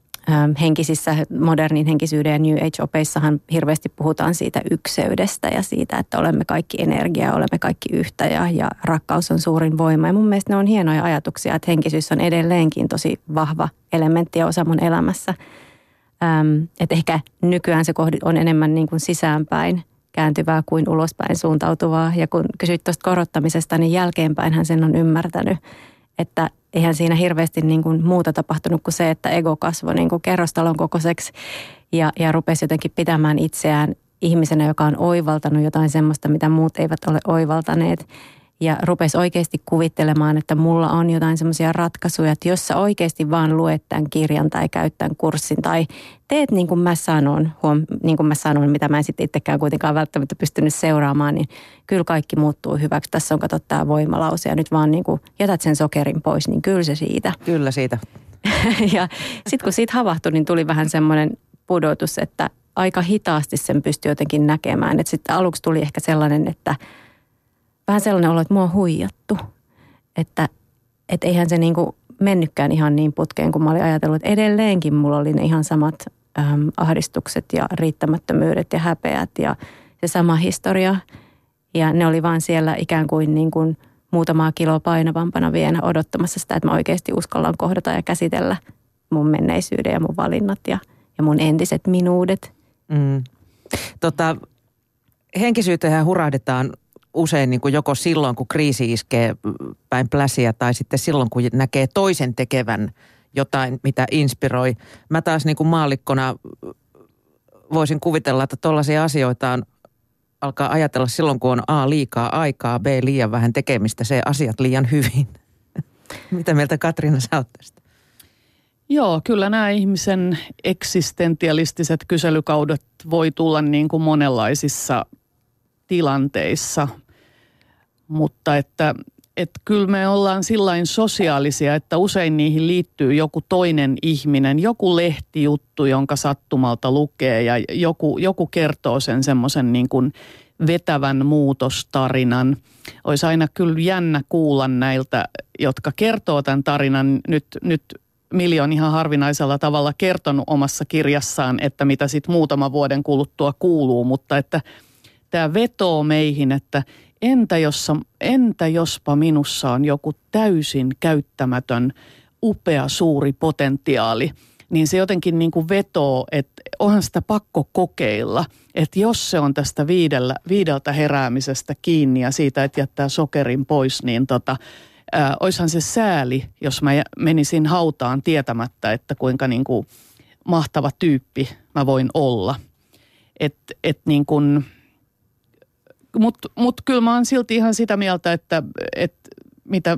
henkisissä, modernin henkisyyden ja New Age-opeissahan hirveästi puhutaan siitä ykseydestä ja siitä, että olemme kaikki energia, olemme kaikki yhtä ja, ja rakkaus on suurin voima. Ja mun mielestä ne on hienoja ajatuksia, että henkisyys on edelleenkin tosi vahva elementti ja osa mun elämässä. Ähm, että ehkä nykyään se on enemmän niin kuin sisäänpäin kääntyvää kuin ulospäin suuntautuvaa. Ja kun kysyit tuosta korottamisesta, niin jälkeenpäin hän sen on ymmärtänyt, että eihän siinä hirveästi niin kuin muuta tapahtunut kuin se, että ego kasvoi niin kuin kerrostalon kokoiseksi ja, ja rupesi jotenkin pitämään itseään ihmisenä, joka on oivaltanut jotain semmoista, mitä muut eivät ole oivaltaneet ja rupesi oikeasti kuvittelemaan, että mulla on jotain semmoisia ratkaisuja, että jos sä oikeasti vaan luet tämän kirjan tai käyt tämän kurssin tai teet niin kuin mä sanon, huom, niin kuin mä sanon, mitä mä en sitten itsekään kuitenkaan välttämättä pystynyt seuraamaan, niin kyllä kaikki muuttuu hyväksi. Tässä on katsottu tämä voimalause ja nyt vaan niin kuin jätät sen sokerin pois, niin kyllä se siitä. Kyllä siitä. ja sitten kun siitä havahtui, niin tuli vähän semmoinen pudotus, että aika hitaasti sen pystyi jotenkin näkemään. Että sitten aluksi tuli ehkä sellainen, että – vähän sellainen olo, että mua on huijattu. Että, että eihän se niin kuin mennytkään ihan niin putkeen kuin mä olin ajatellut. Että edelleenkin mulla oli ne ihan samat äm, ahdistukset ja riittämättömyydet ja häpeät ja se sama historia. Ja ne oli vaan siellä ikään kuin, niin kuin muutamaa kiloa painavampana vielä odottamassa sitä, että mä oikeasti uskallan kohdata ja käsitellä mun menneisyyden ja mun valinnat ja, ja mun entiset minuudet. Mm. Tota, henkisyyteen hurahdetaan usein niin kuin joko silloin, kun kriisi iskee päin pläsiä tai sitten silloin, kun näkee toisen tekevän jotain, mitä inspiroi. Mä taas niin kuin maallikkona voisin kuvitella, että tuollaisia asioita on alkaa ajatella silloin, kun on A liikaa aikaa, B liian vähän tekemistä, C asiat liian hyvin. Mitä mieltä Katriina sä oot tästä? Joo, kyllä nämä ihmisen eksistentialistiset kyselykaudet voi tulla niin kuin monenlaisissa tilanteissa, mutta että että kyllä me ollaan sillain sosiaalisia, että usein niihin liittyy joku toinen ihminen, joku lehtijuttu, jonka sattumalta lukee ja joku, joku kertoo sen semmoisen niin kuin vetävän muutostarinan. Olisi aina kyllä jännä kuulla näiltä, jotka kertoo tämän tarinan. Nyt, nyt Mili on ihan harvinaisella tavalla kertonut omassa kirjassaan, että mitä sitten muutama vuoden kuluttua kuuluu, mutta että tämä vetoo meihin, että entä, jossa, entä jospa minussa on joku täysin käyttämätön, upea, suuri potentiaali, niin se jotenkin niin kuin vetoo, että onhan sitä pakko kokeilla. Että jos se on tästä viidellä, viideltä heräämisestä kiinni ja siitä, että jättää sokerin pois, niin tota, ää, oishan se sääli, jos mä menisin hautaan tietämättä, että kuinka niin kuin mahtava tyyppi mä voin olla. Että et niin kuin, mutta mut kyllä mä oon silti ihan sitä mieltä, että, että mitä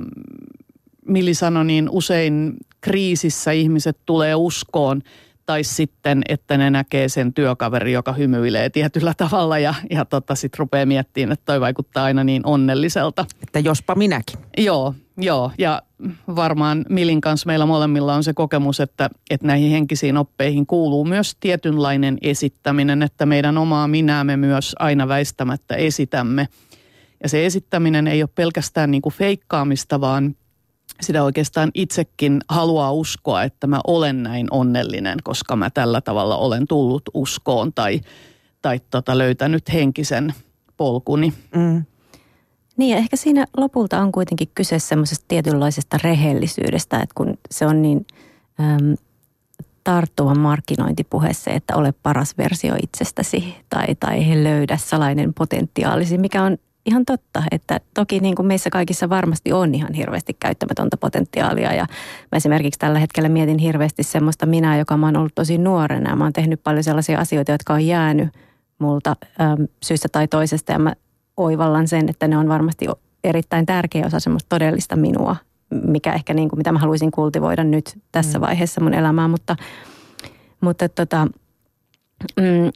Milli sanoi, niin usein kriisissä ihmiset tulee uskoon tai sitten, että ne näkee sen työkaveri, joka hymyilee tietyllä tavalla ja, ja tota, sitten rupeaa miettimään, että toi vaikuttaa aina niin onnelliselta. Että jospa minäkin. Joo, joo. Ja varmaan Milin kanssa meillä molemmilla on se kokemus, että, että näihin henkisiin oppeihin kuuluu myös tietynlainen esittäminen, että meidän omaa minäämme myös aina väistämättä esitämme. Ja se esittäminen ei ole pelkästään niin kuin feikkaamista, vaan sitä oikeastaan itsekin haluaa uskoa, että mä olen näin onnellinen, koska mä tällä tavalla olen tullut uskoon tai, tai tota, löytänyt henkisen polkuni. Mm. Niin ja ehkä siinä lopulta on kuitenkin kyse semmoisesta tietynlaisesta rehellisyydestä, että kun se on niin äm, tarttuva markkinointipuhe se, että ole paras versio itsestäsi tai, tai löydä salainen potentiaalisi, mikä on ihan totta, että toki niin kuin meissä kaikissa varmasti on ihan hirveästi käyttämätöntä potentiaalia ja mä esimerkiksi tällä hetkellä mietin hirveästi semmoista minä, joka mä oon ollut tosi nuorena ja mä oon tehnyt paljon sellaisia asioita, jotka on jäänyt multa äm, syystä tai toisesta ja mä oivallan sen, että ne on varmasti erittäin tärkeä osa semmoista todellista minua, mikä ehkä niin kuin, mitä mä haluaisin kultivoida nyt tässä mm. vaiheessa mun elämää, mutta, mutta tota, mm,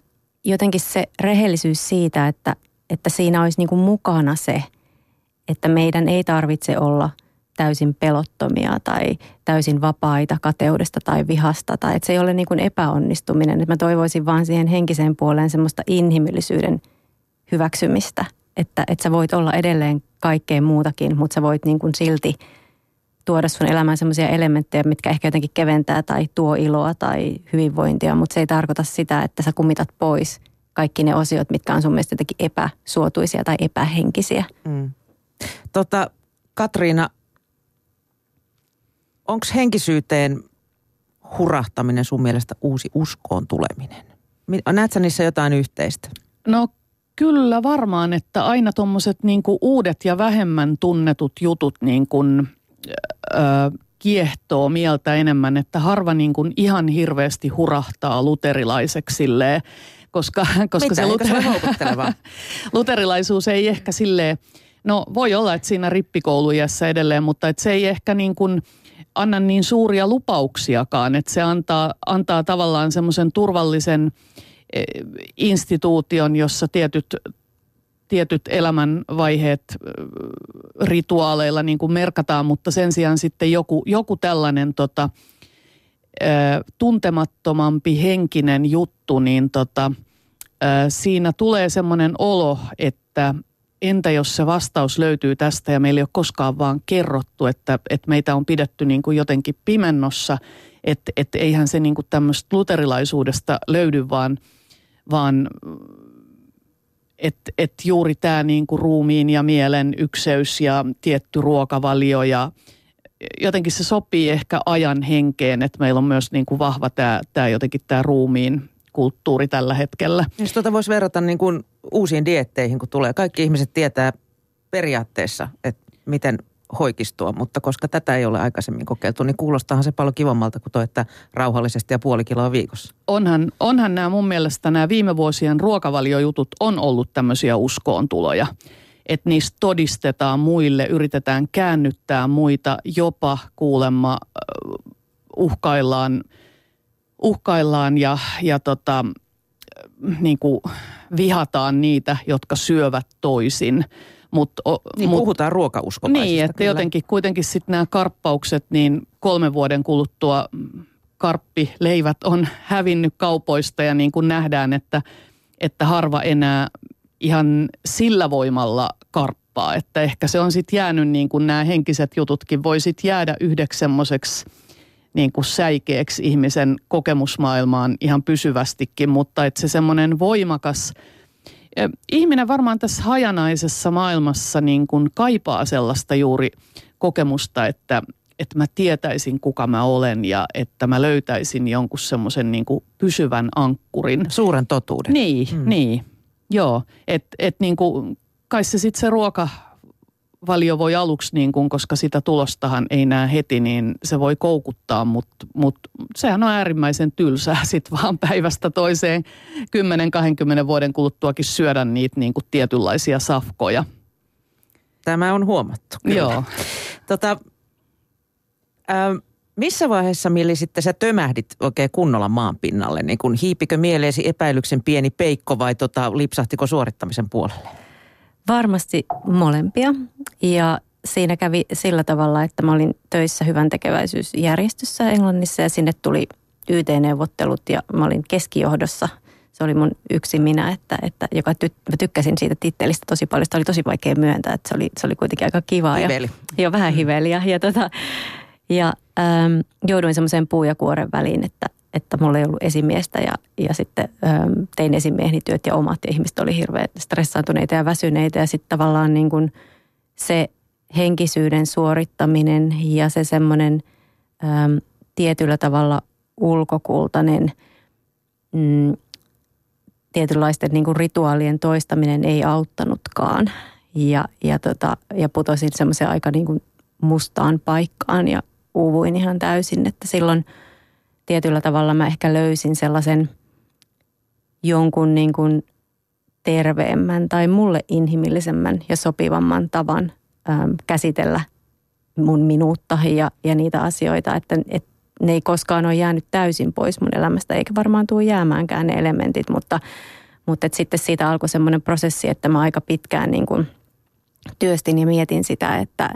jotenkin se rehellisyys siitä, että, että siinä olisi niin kuin mukana se, että meidän ei tarvitse olla täysin pelottomia tai täysin vapaita kateudesta tai vihasta. Tai että se ei ole niin kuin epäonnistuminen. Että mä toivoisin vaan siihen henkiseen puoleen semmoista inhimillisyyden hyväksymistä. Että, että sä voit olla edelleen kaikkeen muutakin, mutta sä voit niin kuin silti tuoda sun elämään semmoisia elementtejä, mitkä ehkä jotenkin keventää tai tuo iloa tai hyvinvointia, mutta se ei tarkoita sitä, että sä kumitat pois – kaikki ne osiot, mitkä on sun mielestä jotenkin epäsuotuisia tai epähenkisiä. Mm. Tota, Katriina, onko henkisyyteen hurahtaminen sun mielestä uusi uskoon tuleminen? Näetkö sä niissä jotain yhteistä? No kyllä varmaan, että aina tuommoiset niinku uudet ja vähemmän tunnetut jutut niin kuin, ö, kiehtoo mieltä enemmän, että harva niin kuin ihan hirveästi hurahtaa luterilaiseksi silleen, koska, koska Mitä, se, luter- luterilaisuus ei ehkä silleen, no voi olla, että siinä rippikoulujässä edelleen, mutta että se ei ehkä niin kuin anna niin suuria lupauksiakaan, että se antaa, antaa tavallaan semmoisen turvallisen e, instituution, jossa tietyt tietyt elämänvaiheet rituaaleilla niin kuin merkataan, mutta sen sijaan sitten joku, joku tällainen tota, tuntemattomampi henkinen juttu, niin tota, siinä tulee semmoinen olo, että entä jos se vastaus löytyy tästä ja meillä ei ole koskaan vaan kerrottu, että, että meitä on pidetty niin kuin jotenkin pimennossa, että, että eihän se niin kuin tämmöistä luterilaisuudesta löydy, vaan, vaan että et juuri tämä niin kuin ruumiin ja mielen ykseys ja tietty ruokavalio ja jotenkin se sopii ehkä ajan henkeen, että meillä on myös niin kuin vahva tämä, tämä jotenkin tämä ruumiin kulttuuri tällä hetkellä. Jos tuota voisi verrata niin kuin uusiin dietteihin, kun tulee. Kaikki ihmiset tietää periaatteessa, että miten hoikistua, mutta koska tätä ei ole aikaisemmin kokeiltu, niin kuulostahan se paljon kivammalta kuin toi, että rauhallisesti ja puoli kiloa viikossa. Onhan, onhan nämä mun mielestä nämä viime vuosien ruokavaliojutut on ollut tämmöisiä uskoontuloja että niistä todistetaan muille, yritetään käännyttää muita, jopa kuulemma uhkaillaan, uhkaillaan ja, ja tota, niin kuin vihataan niitä, jotka syövät toisin. Mut, o, Niin mut, puhutaan ruokauskovaisista. Niin, että kyllä. jotenkin kuitenkin sitten nämä karppaukset, niin kolmen vuoden kuluttua karppileivät on hävinnyt kaupoista ja niin kuin nähdään, että, että harva enää ihan sillä voimalla karppaa. Että ehkä se on sitten jäänyt niin kuin nämä henkiset jututkin voi sitten jäädä yhdeksi semmoiseksi niin kuin säikeeksi ihmisen kokemusmaailmaan ihan pysyvästikin, mutta että se semmoinen voimakas Ö, ihminen varmaan tässä hajanaisessa maailmassa niin kuin kaipaa sellaista juuri kokemusta, että, että mä tietäisin kuka mä olen ja että mä löytäisin jonkun semmoisen niin pysyvän ankkurin. Suuren totuuden. Niin, mm. niin. Joo, että et niin kuin, kai se sitten se ruokavalio voi aluksi, niin kuin, koska sitä tulostahan ei näe heti, niin se voi koukuttaa, mutta mut, sehän on äärimmäisen tylsää sitten vaan päivästä toiseen 10-20 vuoden kuluttuakin syödä niitä niin kuin tietynlaisia safkoja. Tämä on huomattu. Kyllä. Joo. Tota, ää, missä vaiheessa Milli sitten sä tömähdit oikein kunnolla maan pinnalle? Niin kun hiipikö mieleesi epäilyksen pieni peikko vai tota, lipsahtiko suorittamisen puolelle? Varmasti molempia. Ja siinä kävi sillä tavalla, että mä olin töissä hyvän tekeväisyysjärjestössä Englannissa ja sinne tuli YT-neuvottelut ja mä olin keskijohdossa. Se oli mun yksi minä, että, että joka ty, mä tykkäsin siitä tittelistä tosi paljon. Sitä oli tosi vaikea myöntää, että se oli, se oli kuitenkin aika kivaa. Hiveli. Ja, joo, vähän hiveli. Ja, ja, tota, ja äm, jouduin semmoiseen puu ja kuoren väliin, että, että mulla ei ollut esimiestä ja, ja sitten äm, tein esimieheni työt ja omat ja ihmiset oli hirveän stressaantuneita ja väsyneitä ja sitten tavallaan niin kuin se henkisyyden suorittaminen ja se semmoinen äm, tietyllä tavalla ulkokultainen mm, tietynlaisten niin kuin rituaalien toistaminen ei auttanutkaan. Ja, ja, tota, ja putosin semmoiseen aika niin kuin mustaan paikkaan ja uuvuin ihan täysin, että silloin tietyllä tavalla mä ehkä löysin sellaisen jonkun niin kuin terveemmän tai mulle inhimillisemmän ja sopivamman tavan äm, käsitellä mun minuutta ja, ja niitä asioita, että, että ne ei koskaan ole jäänyt täysin pois mun elämästä, eikä varmaan tule jäämäänkään ne elementit, mutta, mutta et sitten siitä alkoi semmoinen prosessi, että mä aika pitkään niin kuin työstin ja mietin sitä, että,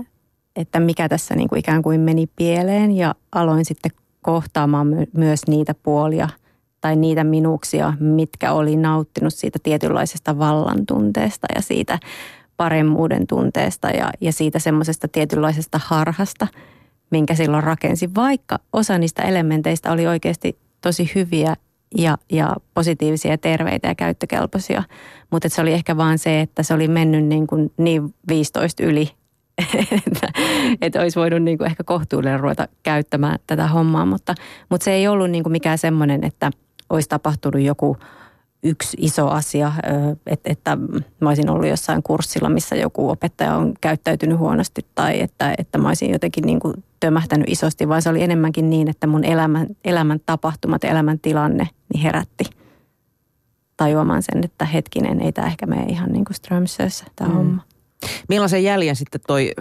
että mikä tässä niin kuin ikään kuin meni pieleen ja aloin sitten kohtaamaan my- myös niitä puolia tai niitä minuuksia, mitkä oli nauttinut siitä tietynlaisesta vallan tunteesta ja siitä paremmuuden tunteesta ja, ja siitä semmoisesta tietynlaisesta harhasta, minkä silloin rakensi, vaikka osa niistä elementeistä oli oikeasti tosi hyviä ja, ja positiivisia ja terveitä ja käyttökelpoisia. Mutta se oli ehkä vaan se, että se oli mennyt niin, kuin niin 15 yli, että, että olisi voinut niin kuin ehkä kohtuullinen ruveta käyttämään tätä hommaa. Mutta, mutta se ei ollut niin kuin mikään semmoinen, että olisi tapahtunut joku yksi iso asia, että, että mä olisin ollut jossain kurssilla, missä joku opettaja on käyttäytynyt huonosti tai että, että mä olisin jotenkin niin kuin tömähtänyt isosti, vaan se oli enemmänkin niin, että mun elämän, elämän tapahtumat, elämän tilanne niin herätti tajuamaan sen, että hetkinen, ei tämä ehkä mene ihan niin kuin Strömsössä tämä mm. homma. Millaisen jäljen sitten toi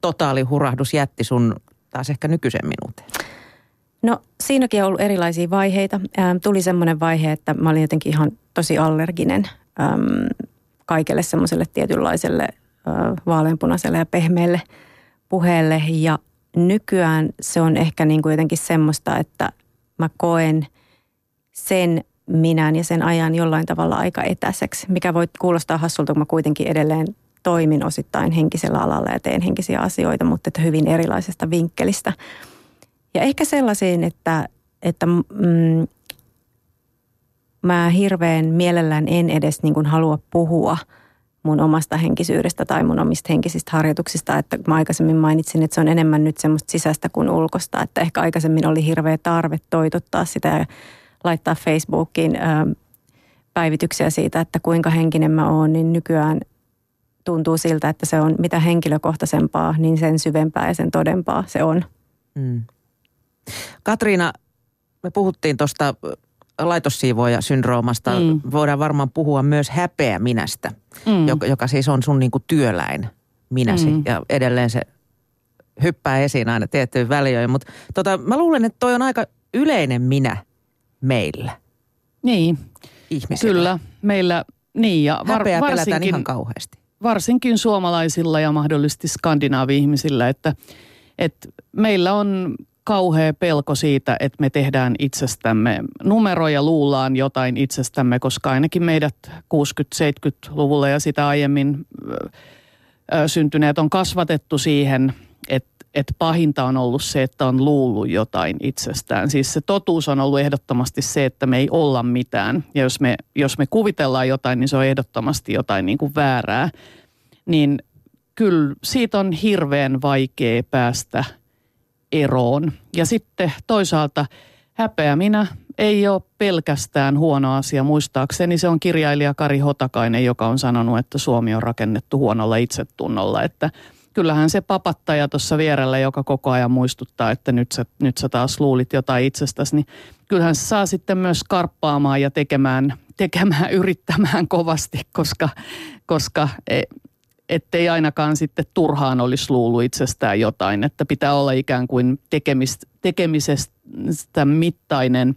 totaalihurahdus jätti sun taas ehkä nykyisen minuuteen? No siinäkin on ollut erilaisia vaiheita. Ähm, tuli semmoinen vaihe, että mä olin jotenkin ihan tosi allerginen äm, kaikelle semmoiselle tietynlaiselle äh, vaaleanpunaiselle ja pehmeälle puheelle. Ja nykyään se on ehkä niin kuin jotenkin semmoista, että mä koen sen minän ja sen ajan jollain tavalla aika etäiseksi, mikä voi kuulostaa hassulta, kun mä kuitenkin edelleen toimin osittain henkisellä alalla ja teen henkisiä asioita, mutta että hyvin erilaisesta vinkkelistä. Ja ehkä sellaisiin, että, että mm, mä hirveän mielellään en edes niin kuin halua puhua mun omasta henkisyydestä tai mun omista henkisistä harjoituksista. Että mä aikaisemmin mainitsin, että se on enemmän nyt semmoista sisäistä kuin ulkosta. Että ehkä aikaisemmin oli hirveä tarve toitottaa sitä ja laittaa Facebookiin ö, päivityksiä siitä, että kuinka henkinen mä oon, niin nykyään tuntuu siltä, että se on mitä henkilökohtaisempaa, niin sen syvempää ja sen todempaa se on. Mm. Katriina, me puhuttiin tuosta laitossiivoja-syndroomasta. Mm. Voidaan varmaan puhua myös häpeä minästä, mm. joka, joka siis on sun niinku työläin minäsi. Mm. Ja edelleen se hyppää esiin aina tiettyyn väliöön. Mutta tota, mä luulen, että toi on aika yleinen minä meillä. Niin, ihmisillä. kyllä. Meillä, niin ja var, Häpeä varsinkin, pelätään ihan kauheasti. Varsinkin suomalaisilla ja mahdollisesti skandinaavi-ihmisillä, että, että meillä on kauhea pelko siitä, että me tehdään itsestämme numeroja, luullaan jotain itsestämme, koska ainakin meidät 60-70-luvulla ja sitä aiemmin syntyneet on kasvatettu siihen, että että pahinta on ollut se, että on luullut jotain itsestään. Siis se totuus on ollut ehdottomasti se, että me ei olla mitään. Ja jos me, jos me kuvitellaan jotain, niin se on ehdottomasti jotain niin kuin väärää. Niin kyllä siitä on hirveän vaikea päästä eroon. Ja sitten toisaalta häpeä minä ei ole pelkästään huono asia. Muistaakseni se on kirjailija Kari Hotakainen, joka on sanonut, että Suomi on rakennettu huonolla itsetunnolla. Että kyllähän se papattaja tuossa vierellä, joka koko ajan muistuttaa, että nyt sä, nyt sä taas luulit jotain itsestäsi, niin kyllähän se saa sitten myös karppaamaan ja tekemään, tekemään yrittämään kovasti, koska, koska e, ettei ainakaan sitten turhaan olisi luullut itsestään jotain, että pitää olla ikään kuin tekemistä, tekemisestä mittainen.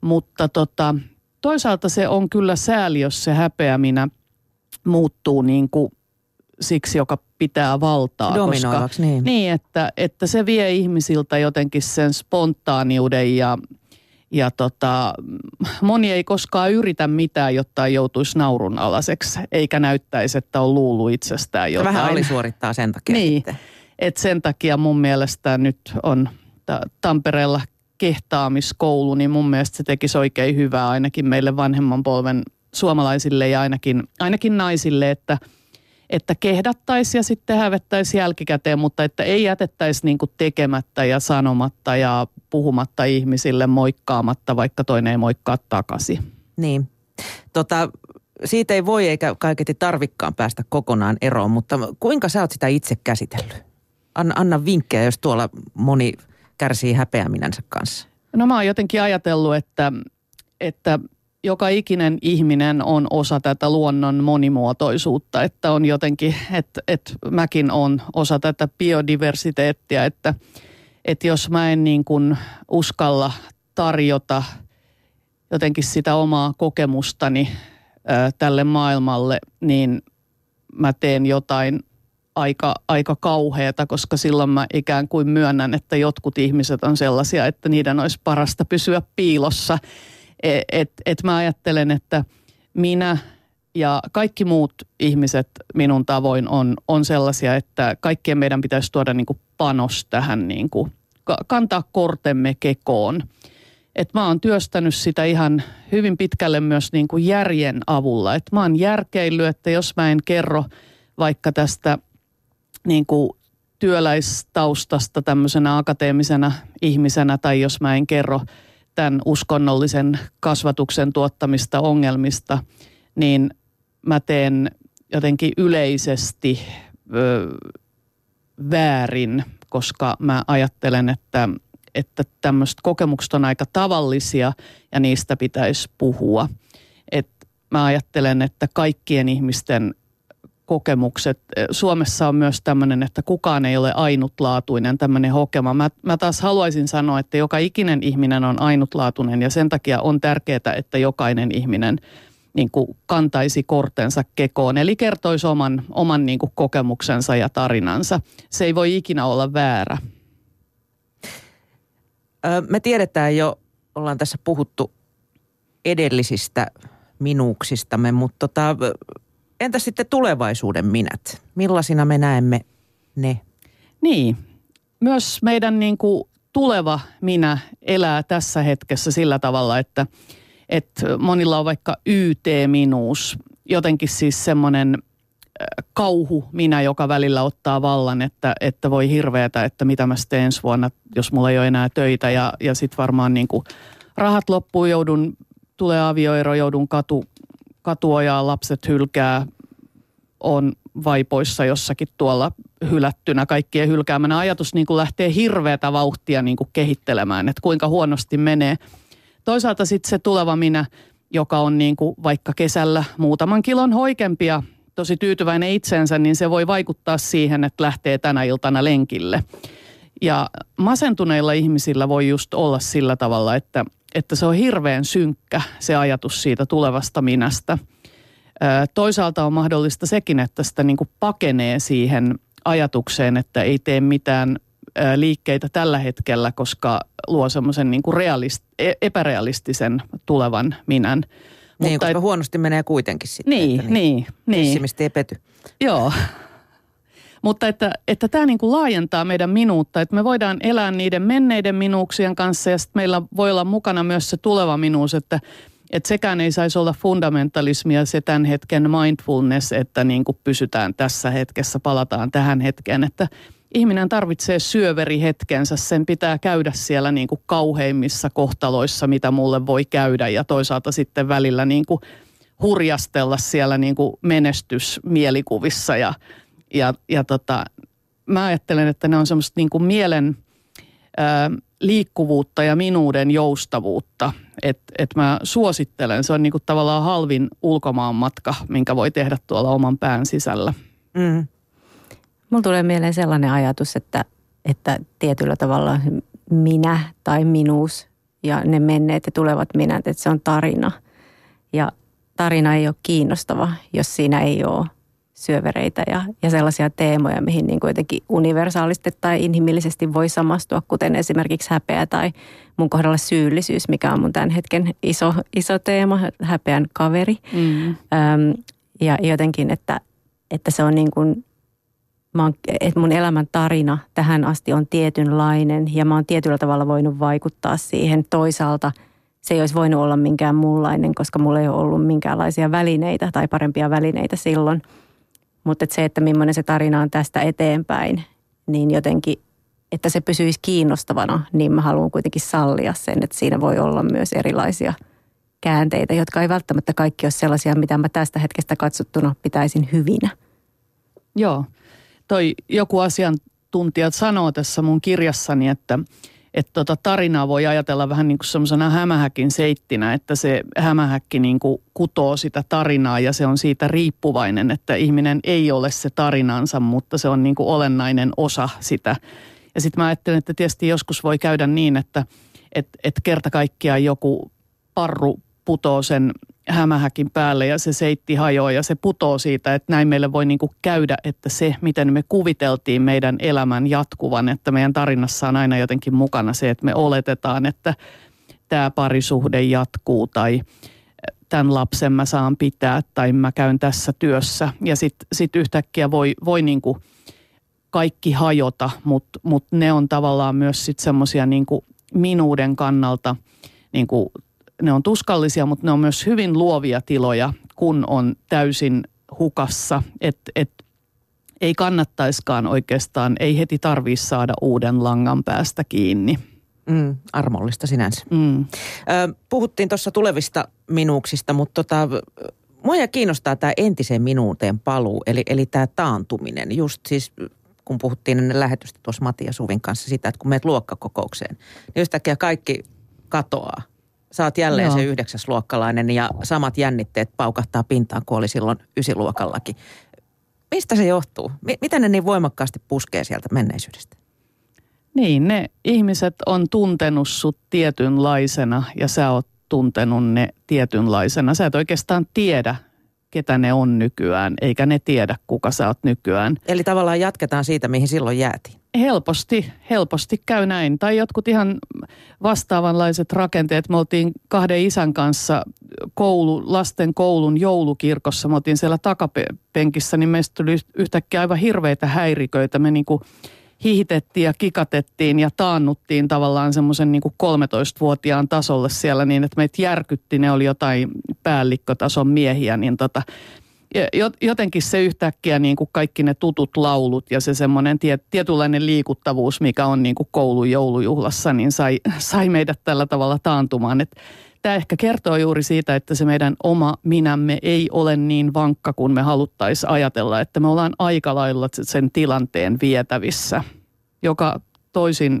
Mutta tota, toisaalta se on kyllä sääli, jos se häpeäminä muuttuu niin kuin siksi, joka pitää valtaa. Koska, niin. Niin, että, että se vie ihmisiltä jotenkin sen spontaaniuden ja, ja tota, moni ei koskaan yritä mitään, jotta ei joutuisi naurun alaseksi, eikä näyttäisi, että on luullut itsestään jotain. Vähän oli suorittaa sen takia niin, sitten. Et sen takia mun mielestä nyt on Tampereella kehtaamiskoulu, niin mun mielestä se tekisi oikein hyvää ainakin meille vanhemman polven suomalaisille ja ainakin, ainakin naisille, että – että kehdattaisi ja sitten hävettäisi jälkikäteen, mutta että ei jätettäisi niin kuin tekemättä ja sanomatta ja puhumatta ihmisille moikkaamatta, vaikka toinen ei moikkaa takaisin. Niin. Tota, siitä ei voi eikä kaiketi tarvikkaan päästä kokonaan eroon, mutta kuinka sä oot sitä itse käsitellyt? Anna, anna vinkkejä, jos tuolla moni kärsii häpeäminänsä kanssa. No mä oon jotenkin ajatellut, että, että joka ikinen ihminen on osa tätä luonnon monimuotoisuutta, että on jotenkin, että, että mäkin on osa tätä biodiversiteettiä, että, että jos mä en niin kuin uskalla tarjota jotenkin sitä omaa kokemustani tälle maailmalle, niin mä teen jotain aika, aika kauheata, koska silloin mä ikään kuin myönnän, että jotkut ihmiset on sellaisia, että niiden olisi parasta pysyä piilossa – et, et, et mä ajattelen, että minä ja kaikki muut ihmiset minun tavoin on, on sellaisia, että kaikkien meidän pitäisi tuoda niin kuin panos tähän, niin kuin, kantaa kortemme kekoon. Et mä oon työstänyt sitä ihan hyvin pitkälle myös niin kuin järjen avulla. Et mä oon järkeillyt, että jos mä en kerro vaikka tästä niin kuin työläistaustasta tämmöisenä akateemisena ihmisenä tai jos mä en kerro – tämän uskonnollisen kasvatuksen tuottamista ongelmista, niin mä teen jotenkin yleisesti ö, väärin, koska mä ajattelen, että, että tämmöiset kokemukset on aika tavallisia ja niistä pitäisi puhua. Et mä ajattelen, että kaikkien ihmisten kokemukset. Suomessa on myös tämmöinen, että kukaan ei ole ainutlaatuinen tämmöinen hokema. Mä, mä taas haluaisin sanoa, että joka ikinen ihminen on ainutlaatuinen ja sen takia on tärkeää, että jokainen ihminen niin kuin kantaisi kortensa kekoon, eli kertoisi oman, oman niin kuin kokemuksensa ja tarinansa. Se ei voi ikinä olla väärä. Me tiedetään jo, ollaan tässä puhuttu edellisistä minuuksistamme, mutta tota, Entä sitten tulevaisuuden minät? Millaisina me näemme ne? Niin, myös meidän niin kuin tuleva minä elää tässä hetkessä sillä tavalla, että, että monilla on vaikka YT-minuus, jotenkin siis semmoinen kauhu minä, joka välillä ottaa vallan, että, että voi hirveätä, että mitä mä sitten ensi vuonna, jos mulla ei ole enää töitä ja, ja sitten varmaan niin kuin rahat loppuu, joudun, tulee avioero, joudun katu, katuojaa, lapset hylkää, on vaipoissa jossakin tuolla hylättynä kaikkien hylkäämänä. Ajatus niin kuin lähtee hirveätä vauhtia niin kuin kehittelemään, että kuinka huonosti menee. Toisaalta sitten se tuleva minä, joka on niin kuin vaikka kesällä muutaman kilon hoikempia, tosi tyytyväinen itseensä, niin se voi vaikuttaa siihen, että lähtee tänä iltana lenkille. Ja masentuneilla ihmisillä voi just olla sillä tavalla, että, että se on hirveän synkkä se ajatus siitä tulevasta minästä – Toisaalta on mahdollista sekin, että sitä niin kuin pakenee siihen ajatukseen, että ei tee mitään liikkeitä tällä hetkellä, koska luo semmoisen niin kuin realist, e, epärealistisen tulevan minän. Niin, Mutta koska et, huonosti menee kuitenkin sitten. Niin, niin, niin. Pessimisti ei pety. Joo. Mutta että, että tämä niin kuin laajentaa meidän minuutta, että me voidaan elää niiden menneiden minuuksien kanssa ja sitten meillä voi olla mukana myös se tuleva minuus, että että sekään ei saisi olla fundamentalismia se tämän hetken mindfulness, että niin kuin pysytään tässä hetkessä, palataan tähän hetkeen, että ihminen tarvitsee syöverihetkensä, sen pitää käydä siellä niin kuin kauheimmissa kohtaloissa, mitä mulle voi käydä ja toisaalta sitten välillä niin kuin hurjastella siellä niin kuin menestysmielikuvissa ja, ja, ja tota, mä ajattelen, että ne on semmoista niin kuin mielen ää, liikkuvuutta ja minuuden joustavuutta. Että et mä suosittelen, se on niinku tavallaan halvin ulkomaan matka, minkä voi tehdä tuolla oman pään sisällä. Mm. Mulla tulee mieleen sellainen ajatus, että, että tietyllä tavalla minä tai minuus ja ne menneet ja tulevat minät, että se on tarina. Ja tarina ei ole kiinnostava, jos siinä ei ole syövereitä ja, ja sellaisia teemoja, mihin niin kuin jotenkin universaalisti tai inhimillisesti voi samastua, kuten esimerkiksi häpeä tai mun kohdalla syyllisyys, mikä on mun tämän hetken iso, iso teema, häpeän kaveri. Mm. Öm, ja jotenkin, että, että se on niin kuin, mä oon, että mun elämän tarina tähän asti on tietynlainen ja mä oon tietyllä tavalla voinut vaikuttaa siihen toisaalta – se ei olisi voinut olla minkään muunlainen, koska mulla ei ole ollut minkäänlaisia välineitä tai parempia välineitä silloin – mutta et se, että millainen se tarina on tästä eteenpäin, niin jotenkin, että se pysyisi kiinnostavana, niin mä haluan kuitenkin sallia sen, että siinä voi olla myös erilaisia käänteitä, jotka ei välttämättä kaikki ole sellaisia, mitä mä tästä hetkestä katsottuna pitäisin hyvinä. Joo. Toi joku asiantuntija sanoo tässä mun kirjassani, että – että tota tarinaa voi ajatella vähän niin kuin semmoisena hämähäkin seittinä, että se hämähäkki niin kuin kutoo sitä tarinaa ja se on siitä riippuvainen, että ihminen ei ole se tarinansa, mutta se on niin kuin olennainen osa sitä. Ja sitten mä ajattelen, että tietysti joskus voi käydä niin, että et, et kerta kaikkiaan joku parru putoo sen hämähäkin päälle ja se seitti hajoaa ja se putoo siitä, että näin meille voi niinku käydä, että se, miten me kuviteltiin meidän elämän jatkuvan, että meidän tarinassa on aina jotenkin mukana se, että me oletetaan, että tämä parisuhde jatkuu tai tämän lapsen mä saan pitää tai mä käyn tässä työssä. Ja sitten sit yhtäkkiä voi, voi niinku kaikki hajota, mutta mut ne on tavallaan myös sitten semmoisia niinku minuuden kannalta niinku ne on tuskallisia, mutta ne on myös hyvin luovia tiloja, kun on täysin hukassa. Että et, ei kannattaiskaan oikeastaan, ei heti tarvitse saada uuden langan päästä kiinni. Mm, armollista sinänsä. Mm. Ö, puhuttiin tuossa tulevista minuuksista, mutta tota, mua kiinnostaa tämä entisen minuuteen paluu, eli, eli tämä taantuminen. Just siis kun puhuttiin ennen lähetystä tuossa Matti ja Suvin kanssa sitä, että kun meet luokkakokoukseen, niin yhtäkkiä kaikki katoaa sä oot jälleen Joo. se yhdeksäsluokkalainen ja samat jännitteet paukahtaa pintaan kuin oli silloin ysiluokallakin. Mistä se johtuu? M- miten ne niin voimakkaasti puskee sieltä menneisyydestä? Niin, ne ihmiset on tuntenut sut tietynlaisena ja sä oot tuntenut ne tietynlaisena. Sä et oikeastaan tiedä, ketä ne on nykyään, eikä ne tiedä, kuka sä oot nykyään. Eli tavallaan jatketaan siitä, mihin silloin jäätiin. Helposti, helposti käy näin. Tai jotkut ihan vastaavanlaiset rakenteet. Me oltiin kahden isän kanssa koulu, lasten koulun joulukirkossa. Me oltiin siellä takapenkissä, niin meistä tuli yhtäkkiä aivan hirveitä häiriköitä. Me niin hihitettiin ja kikatettiin ja taannuttiin tavallaan semmoisen niin 13-vuotiaan tasolle siellä niin, että meitä järkytti. Ne oli jotain päällikkötason miehiä, niin tota, jotenkin se yhtäkkiä niin kuin kaikki ne tutut laulut ja se semmoinen tiet, tietynlainen liikuttavuus, mikä on niin kuin koulun joulujuhlassa, niin sai, sai meidät tällä tavalla taantumaan. Että tämä ehkä kertoo juuri siitä, että se meidän oma minämme ei ole niin vankka kuin me haluttaisiin ajatella, että me ollaan aika lailla sen tilanteen vietävissä, joka toisin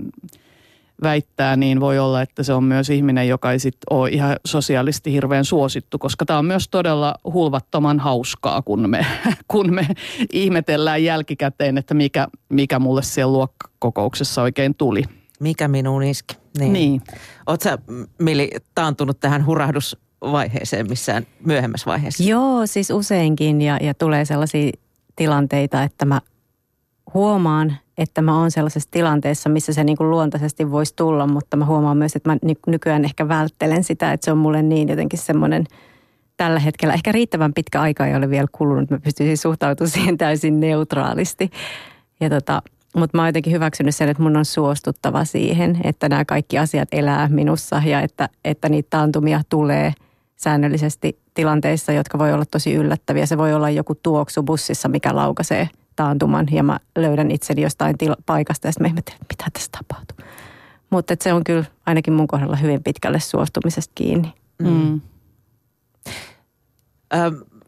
väittää, niin voi olla, että se on myös ihminen, joka ei sit ole ihan sosiaalisesti hirveän suosittu, koska tämä on myös todella hulvattoman hauskaa, kun me, kun me ihmetellään jälkikäteen, että mikä, mikä mulle siellä luokkakokouksessa oikein tuli. Mikä minuun iski. Niin. niin. Oletko sä, Mili, taantunut tähän hurahdus vaiheeseen missään myöhemmässä vaiheessa? Joo, siis useinkin ja, ja tulee sellaisia tilanteita, että mä huomaan, että mä oon sellaisessa tilanteessa, missä se niin kuin luontaisesti voisi tulla, mutta mä huomaan myös, että mä nykyään ehkä välttelen sitä, että se on mulle niin jotenkin semmoinen tällä hetkellä, ehkä riittävän pitkä aika ei ole vielä kulunut, mä pystyisin suhtautumaan siihen täysin neutraalisti. Ja tota, mutta mä oon jotenkin hyväksynyt sen, että mun on suostuttava siihen, että nämä kaikki asiat elää minussa ja että, että niitä taantumia tulee säännöllisesti tilanteissa, jotka voi olla tosi yllättäviä. Se voi olla joku tuoksu bussissa, mikä laukaisee taantuman ja mä löydän itseni jostain tila- paikasta ja sitten mä ihmettelen, mitä tässä tapahtuu. Mutta se on kyllä ainakin mun kohdalla hyvin pitkälle suostumisesta kiinni. Mm. Ö,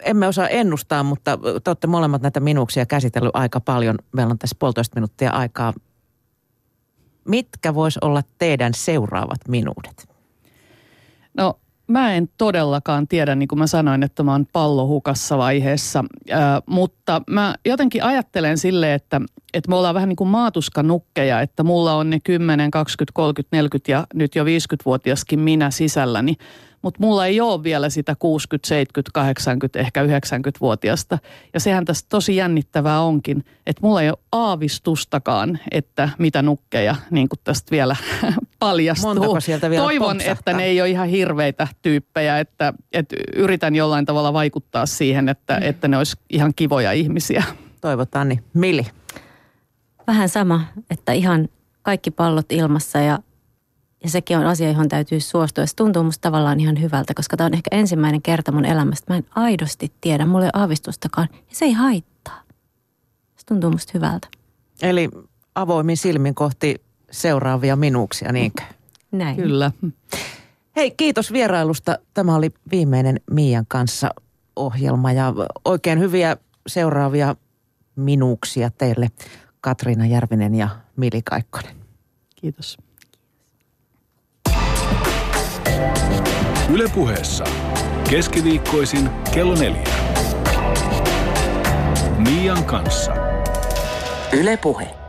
emme osaa ennustaa, mutta te olette molemmat näitä minuuksia käsitellyt aika paljon. Meillä on tässä puolitoista minuuttia aikaa. Mitkä vois olla teidän seuraavat minuudet? No Mä en todellakaan tiedä, niin kuin mä sanoin, että mä oon pallohukassa vaiheessa, äh, mutta mä jotenkin ajattelen sille, että, että me ollaan vähän niin kuin maatuskanukkeja, että mulla on ne 10, 20, 30, 40 ja nyt jo 50-vuotiaskin minä sisälläni. Mutta mulla ei ole vielä sitä 60, 70, 80, ehkä 90-vuotiasta. Ja sehän tässä tosi jännittävää onkin, että mulla ei ole aavistustakaan, että mitä nukkeja niin kuin tästä vielä paljastuu. Montako sieltä vielä Toivon, pompsahtaa? että ne ei ole ihan hirveitä tyyppejä, että, että yritän jollain tavalla vaikuttaa siihen, että, että ne olisi ihan kivoja ihmisiä. Toivotaan niin. Mili. Vähän sama, että ihan kaikki pallot ilmassa ja, ja sekin on asia, johon täytyy suostua. Se tuntuu musta tavallaan ihan hyvältä, koska tämä on ehkä ensimmäinen kerta mun elämästä. Mä en aidosti tiedä, mulla ei ole aavistustakaan ja se ei haittaa. Se tuntuu musta hyvältä. Eli avoimin silmin kohti seuraavia minuuksia, niinkö? Näin. Kyllä. Hei, kiitos vierailusta. Tämä oli viimeinen Miian kanssa ohjelma ja oikein hyviä seuraavia minuuksia teille Katriina Järvinen ja Mili Kaikkonen. Kiitos. Ylepuheessa keskiviikkoisin kello neljä. Miian kanssa. Yle Puhe.